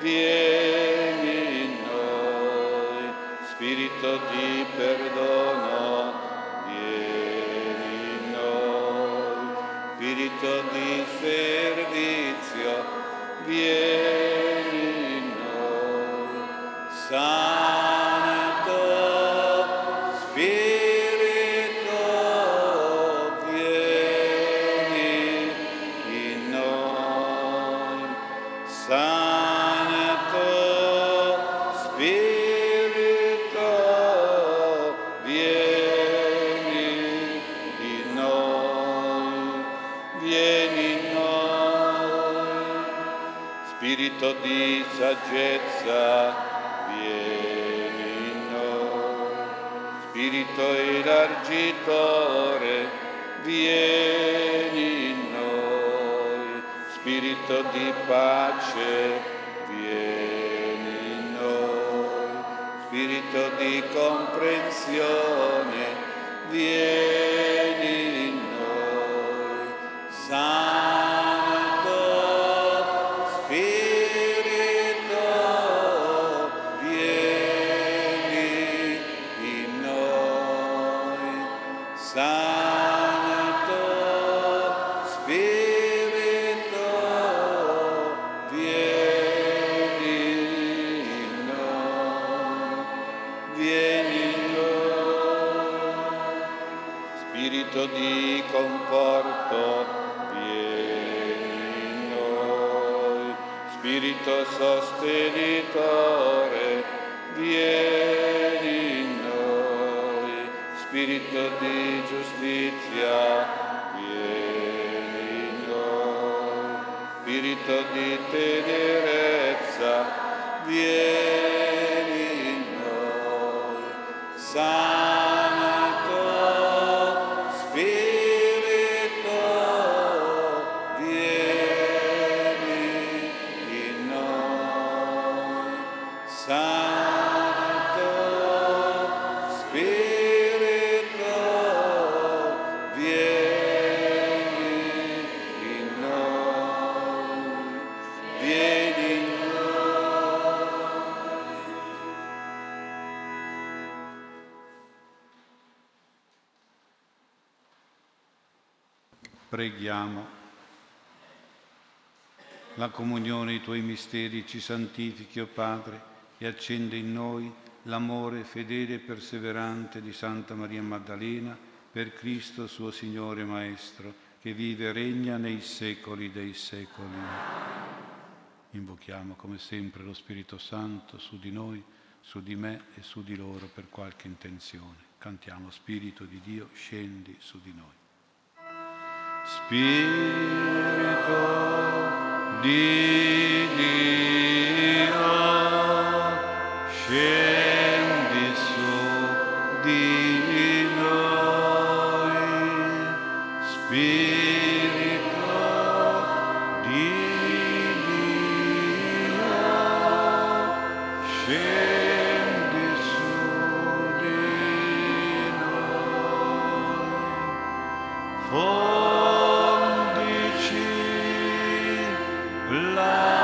vieni in noi, Spirito di perdono, vieni in noi, Spirito di servizio, vieni. preghiamo. La comunione i tuoi misteri ci santifichi, o oh Padre, e accende in noi l'amore fedele e perseverante di Santa Maria Maddalena per Cristo suo Signore Maestro, che vive e regna nei secoli dei secoli. Invochiamo come sempre lo Spirito Santo su di noi, su di me e su di loro per qualche intenzione. Cantiamo Spirito di Dio, scendi su di noi. Spirito di Dio, love.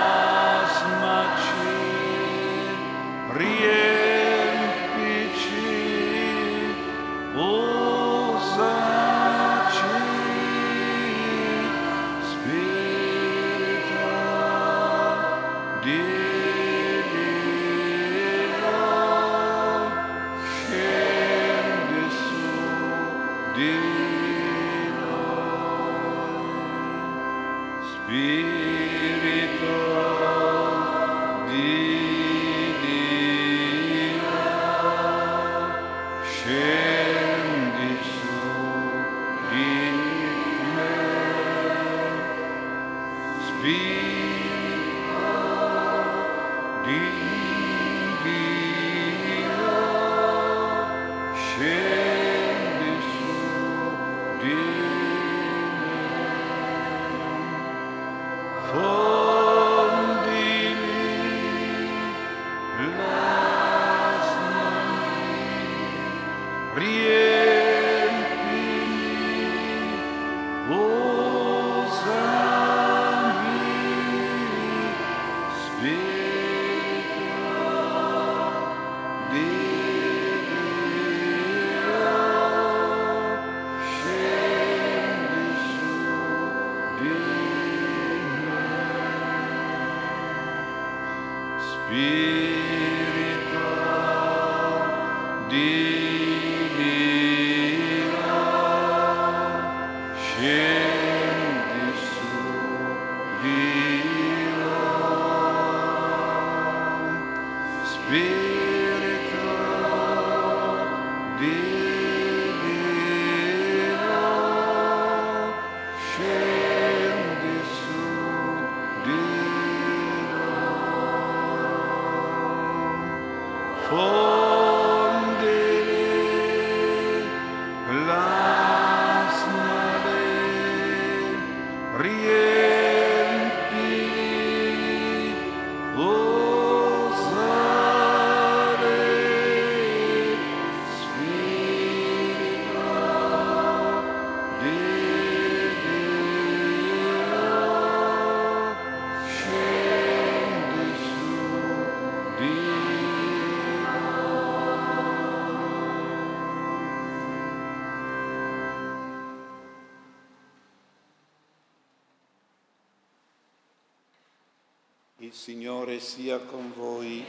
Il Signore sia con voi.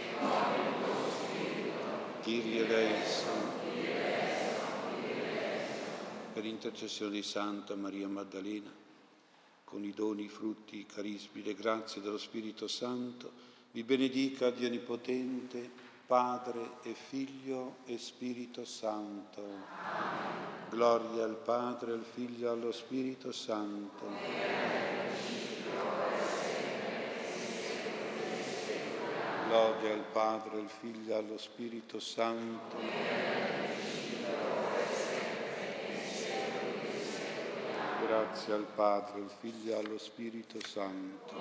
Kyrie eleison. Per intercessione di Santa Maria Maddalena, con i doni, i frutti, i carismi, le grazie dello Spirito Santo, vi benedica Dio Onnipotente, Padre e Figlio e Spirito Santo. Gloria al Padre, al Figlio e allo Spirito Santo. Lode al Padre, al Figlio e allo Spirito Santo. Grazie al Padre, al Figlio e allo Spirito Santo.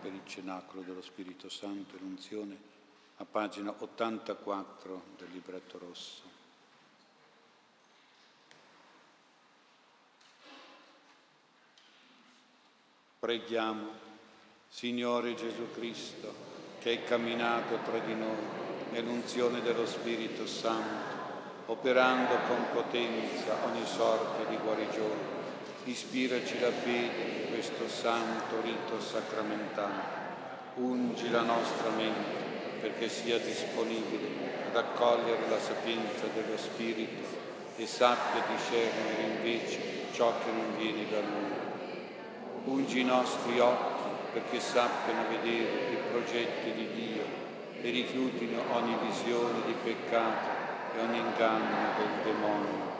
Per il cenacolo dello Spirito Santo l'unzione, a pagina 84 del libretto rosso. Preghiamo, Signore Gesù Cristo, che hai camminato tra di noi nell'unzione dello Spirito Santo, operando con potenza ogni sorta di guarigione. Ispiraci la fede in questo santo rito sacramentale. Ungi la nostra mente perché sia disponibile ad accogliere la sapienza dello Spirito e sappia discernere invece ciò che non viene da Lui. Ungi i nostri occhi perché sappiano vedere i progetti di Dio e rifiutino ogni visione di peccato e ogni inganno del demonio.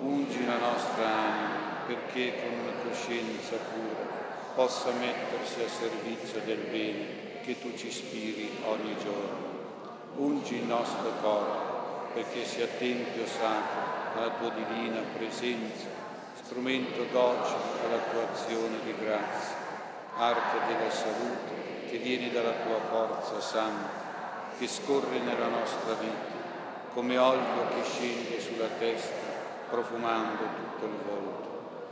Ungi la nostra anima perché con una coscienza pura possa mettersi a servizio del bene che tu ci ispiri ogni giorno. Ungi il nostro corpo perché sia tempio sacro alla tua divina presenza, strumento docile azione di grazia, arca della salute che viene dalla tua forza santa, che scorre nella nostra vita, come olio che scende sulla testa, profumando tutto il volto.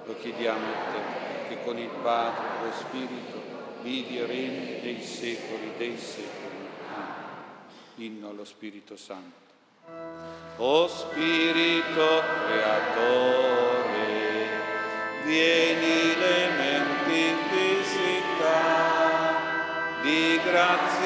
Lo chiediamo a te, che con il Padre e lo Spirito vivi e regni dei secoli dei secoli. Amen. Inno allo Spirito Santo. O Spirito Creatore, vieni le menti visita, di grazia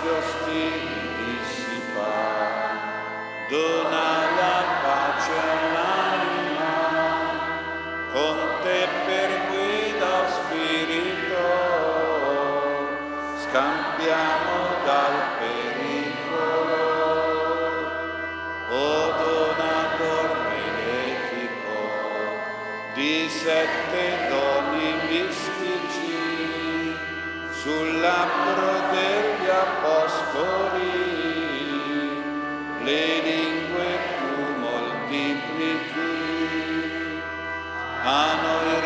forze ostili dissipa, dona la pace all'anima, con te per guida spirito, scampiamo dal pericolo. O donator benefico di sette doni mistici, sul labbro degli apostoli, le lingue tu moltiplichi, a noi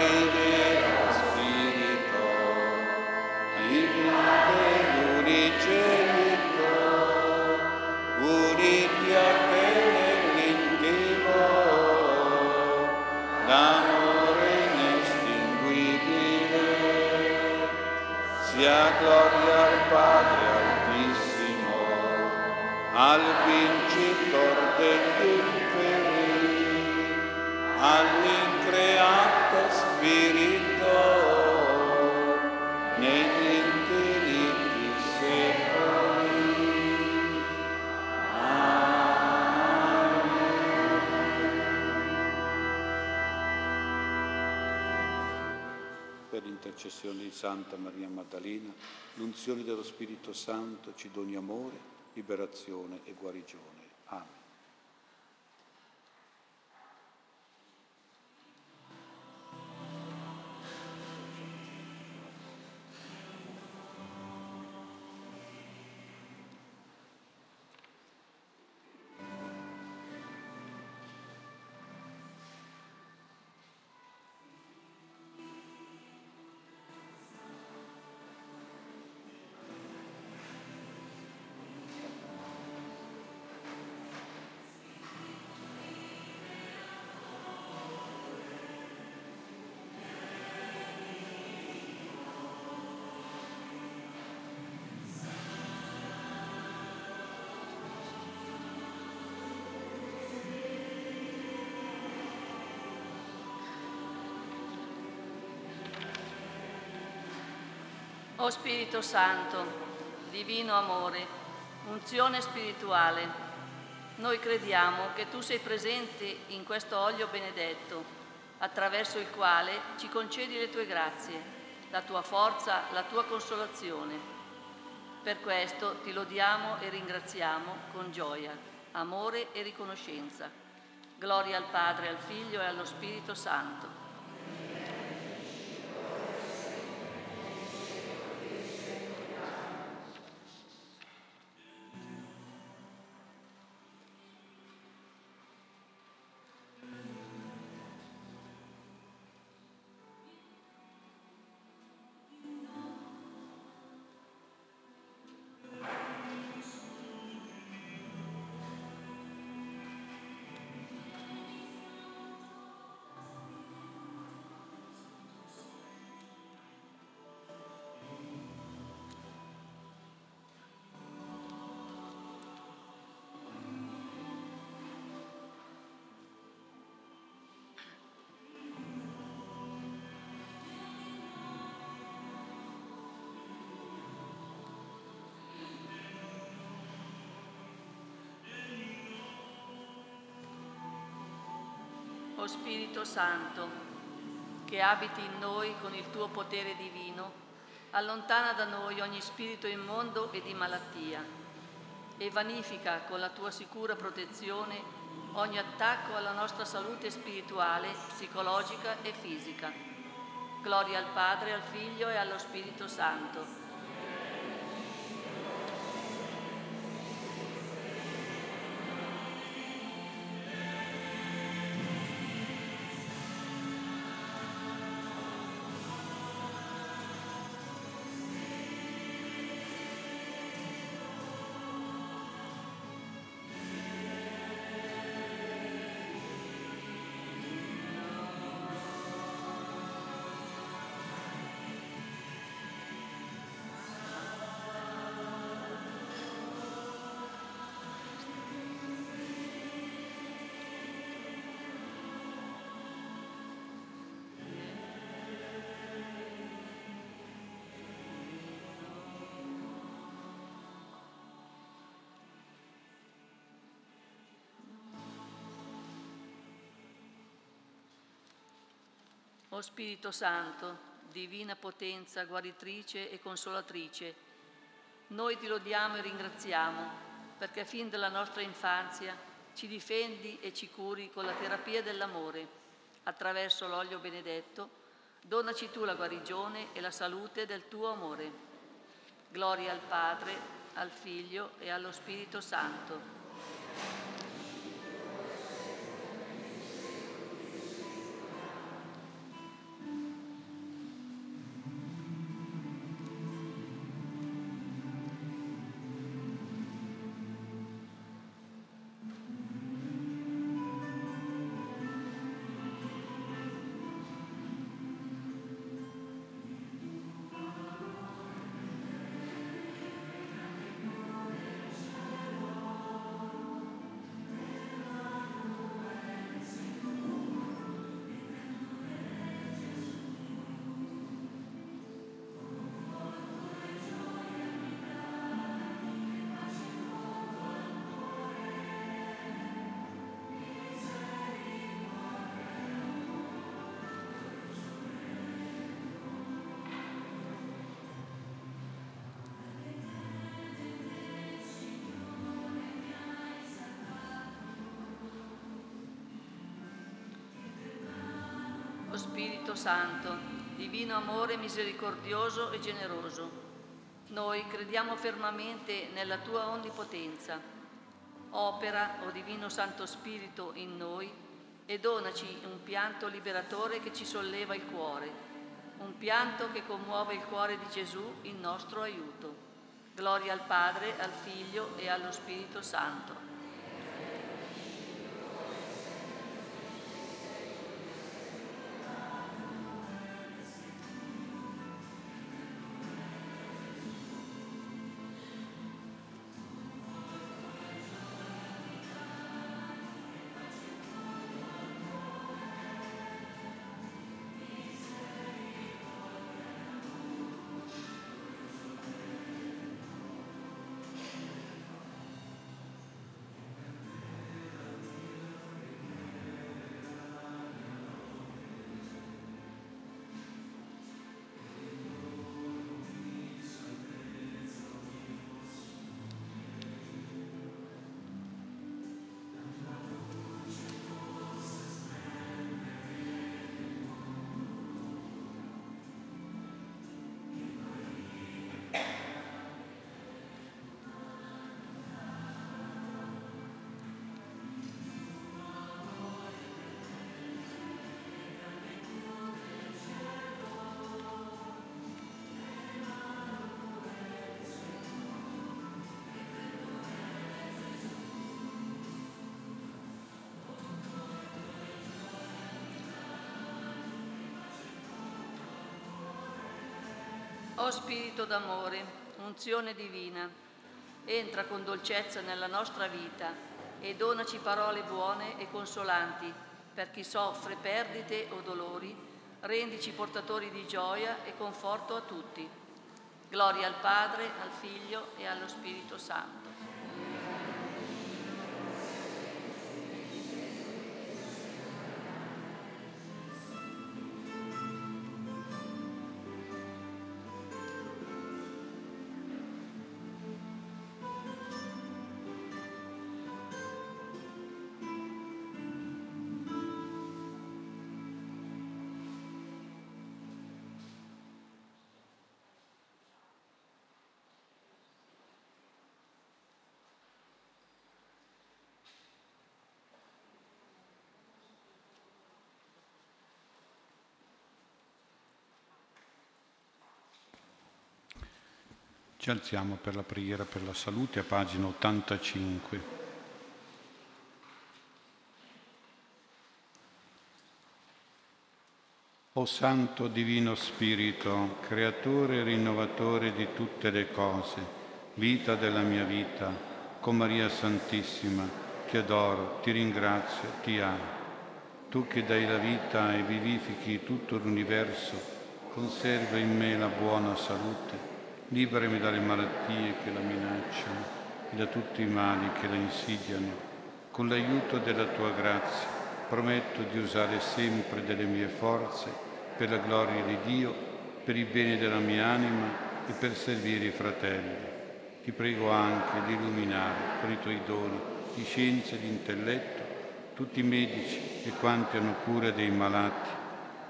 l'intercessione di Santa Maria Maddalena, l'unzione dello Spirito Santo ci doni amore, liberazione e guarigione. Amen. O Spirito Santo, divino amore, unzione spirituale, noi crediamo che tu sei presente in questo olio benedetto, attraverso il quale ci concedi le tue grazie, la tua forza, la tua consolazione. Per questo ti lodiamo e ringraziamo con gioia, amore e riconoscenza. Gloria al Padre, al Figlio e allo Spirito Santo O Spirito Santo, che abiti in noi con il tuo potere divino, allontana da noi ogni spirito immondo e di malattia e vanifica con la tua sicura protezione ogni attacco alla nostra salute spirituale, psicologica e fisica. Gloria al Padre, al Figlio e allo Spirito Santo O Spirito Santo, divina potenza, guaritrice e consolatrice, noi ti lodiamo e ringraziamo perché fin dalla nostra infanzia ci difendi e ci curi con la terapia dell'amore. Attraverso l'olio benedetto, donaci tu la guarigione e la salute del tuo amore. Gloria al Padre, al Figlio e allo Spirito Santo O Spirito Santo, divino amore misericordioso e generoso, noi crediamo fermamente nella tua onnipotenza. Opera, o Divino Santo Spirito, in noi e donaci un pianto liberatore che ci solleva il cuore, un pianto che commuove il cuore di Gesù in nostro aiuto. Gloria al Padre, al Figlio e allo Spirito Santo O Spirito d'amore, unzione divina, entra con dolcezza nella nostra vita e donaci parole buone e consolanti per chi soffre perdite o dolori, rendici portatori di gioia e conforto a tutti. Gloria al Padre, al Figlio e allo Spirito Santo. Ci alziamo per la preghiera per la salute a pagina 85. O Santo Divino Spirito, creatore e rinnovatore di tutte le cose, vita della mia vita, con Maria Santissima, ti adoro, ti ringrazio, ti amo. Tu che dai la vita e vivifichi tutto l'universo, conserva in me la buona salute liberami dalle malattie che la minacciano e da tutti i mali che la insidiano. Con l'aiuto della tua grazia prometto di usare sempre delle mie forze per la gloria di Dio, per il bene della mia anima e per servire i fratelli. Ti prego anche di illuminare con i tuoi doni di scienza e di intelletto tutti i medici e quanti hanno cura dei malati,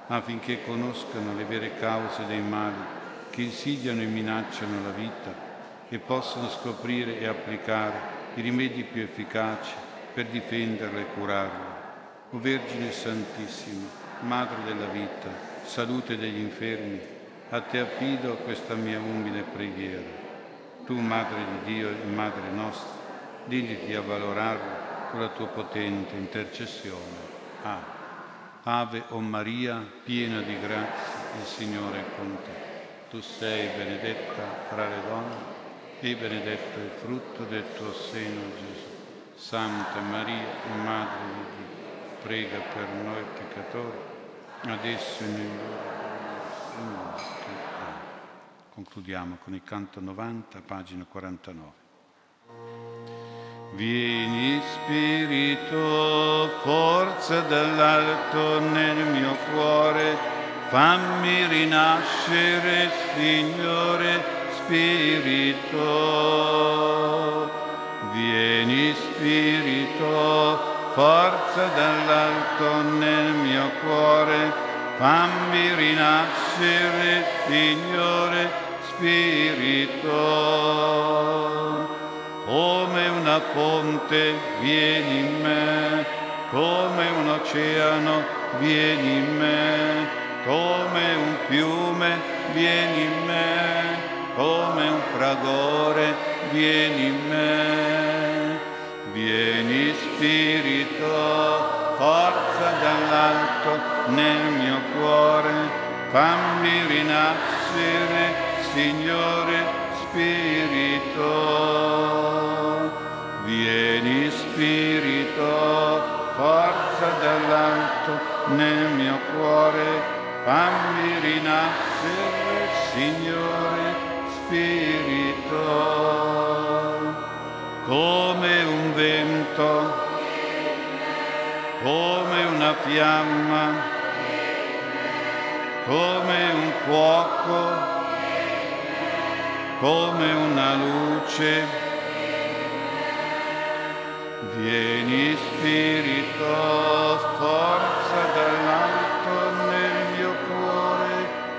affinché conoscano le vere cause dei mali che insidiano e minacciano la vita e possono scoprire e applicare i rimedi più efficaci per difenderla e curarla. O Vergine Santissima, Madre della vita, salute degli infermi, a te affido questa mia umile preghiera. Tu, Madre di Dio e Madre nostra, digniti a valorarla con la tua potente intercessione. Ah. Ave o Maria, piena di grazia, il Signore è con te tu sei benedetta fra le donne e benedetto il frutto del tuo seno Gesù. Santa Maria, Madre di Dio, prega per noi peccatori, adesso e nell'ora. Concludiamo con il canto 90, pagina 49. Vieni Spirito, forza dall'alto nel mio cuore, fammi rinascere, Signore Spirito. Vieni Spirito, forza dall'alto nel mio cuore, fammi rinascere, Signore Spirito. Come una fonte vieni in me, come un oceano vieni in me come un fiume vieni in me, come un fragore vieni in me. Vieni Spirito, forza dall'alto nel mio cuore, fammi rinascere, Signore Spirito. Vieni Spirito, forza dall'alto nel mio cuore, fammi rinascere, Signore Spirito, come un vento, come una fiamma, come un fuoco, come una luce. Vieni Spirito, forza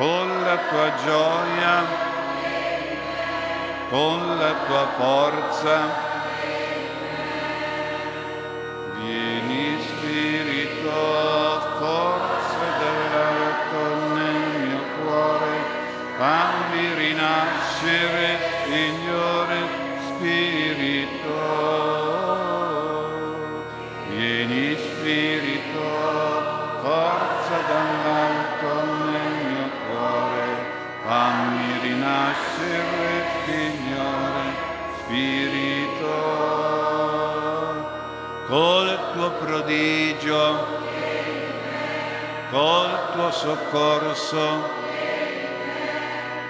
con la tua gioia, con la tua forza. Rinascere, Signore, Spirito, col tuo prodigio, col tuo soccorso,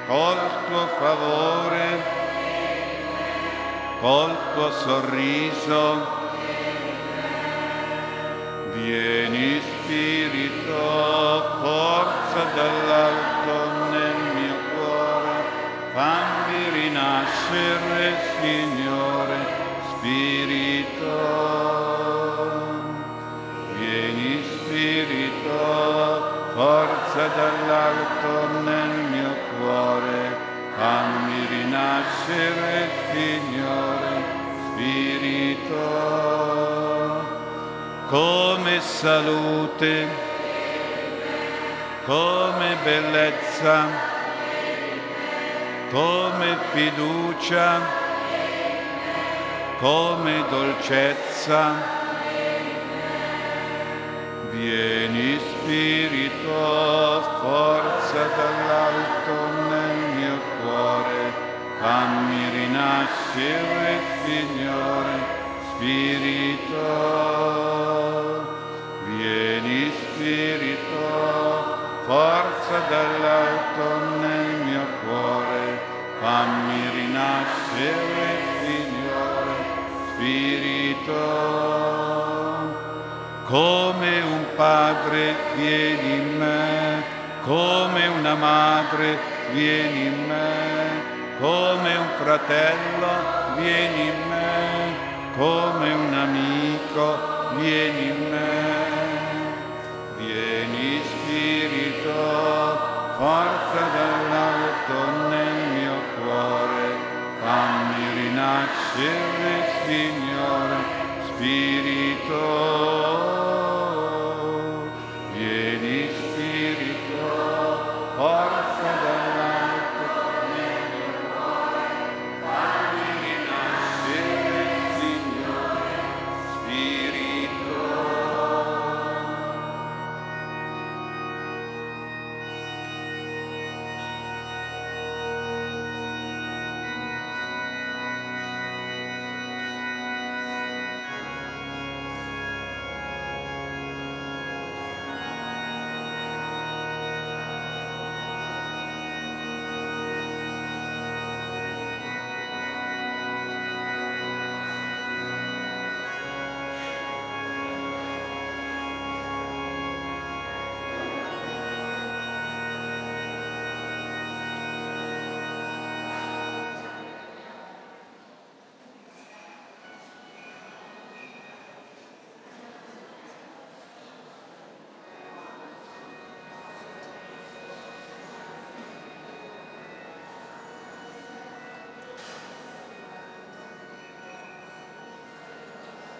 col tuo favore, col tuo sorriso. Vieni Spirito, forza dall'alto fammi rinascere, Signore, Spirito. Vieni Spirito, forza dall'alto nel mio cuore, fammi rinascere, Signore, Spirito. Come salute, come bellezza, come fiducia, come dolcezza. Vieni Spirito, forza dall'alto nel mio cuore, fammi rinascere, Signore, Spirito. Vieni Spirito, forza dall'alto nel mio cuore, fammi rinascere, Signore, Spirito. Come un padre vieni in me, come una madre vieni in me, come un fratello vieni in me, come un amico vieni in me. Vieni Spirito, forza dall'alto Signore, Spirito.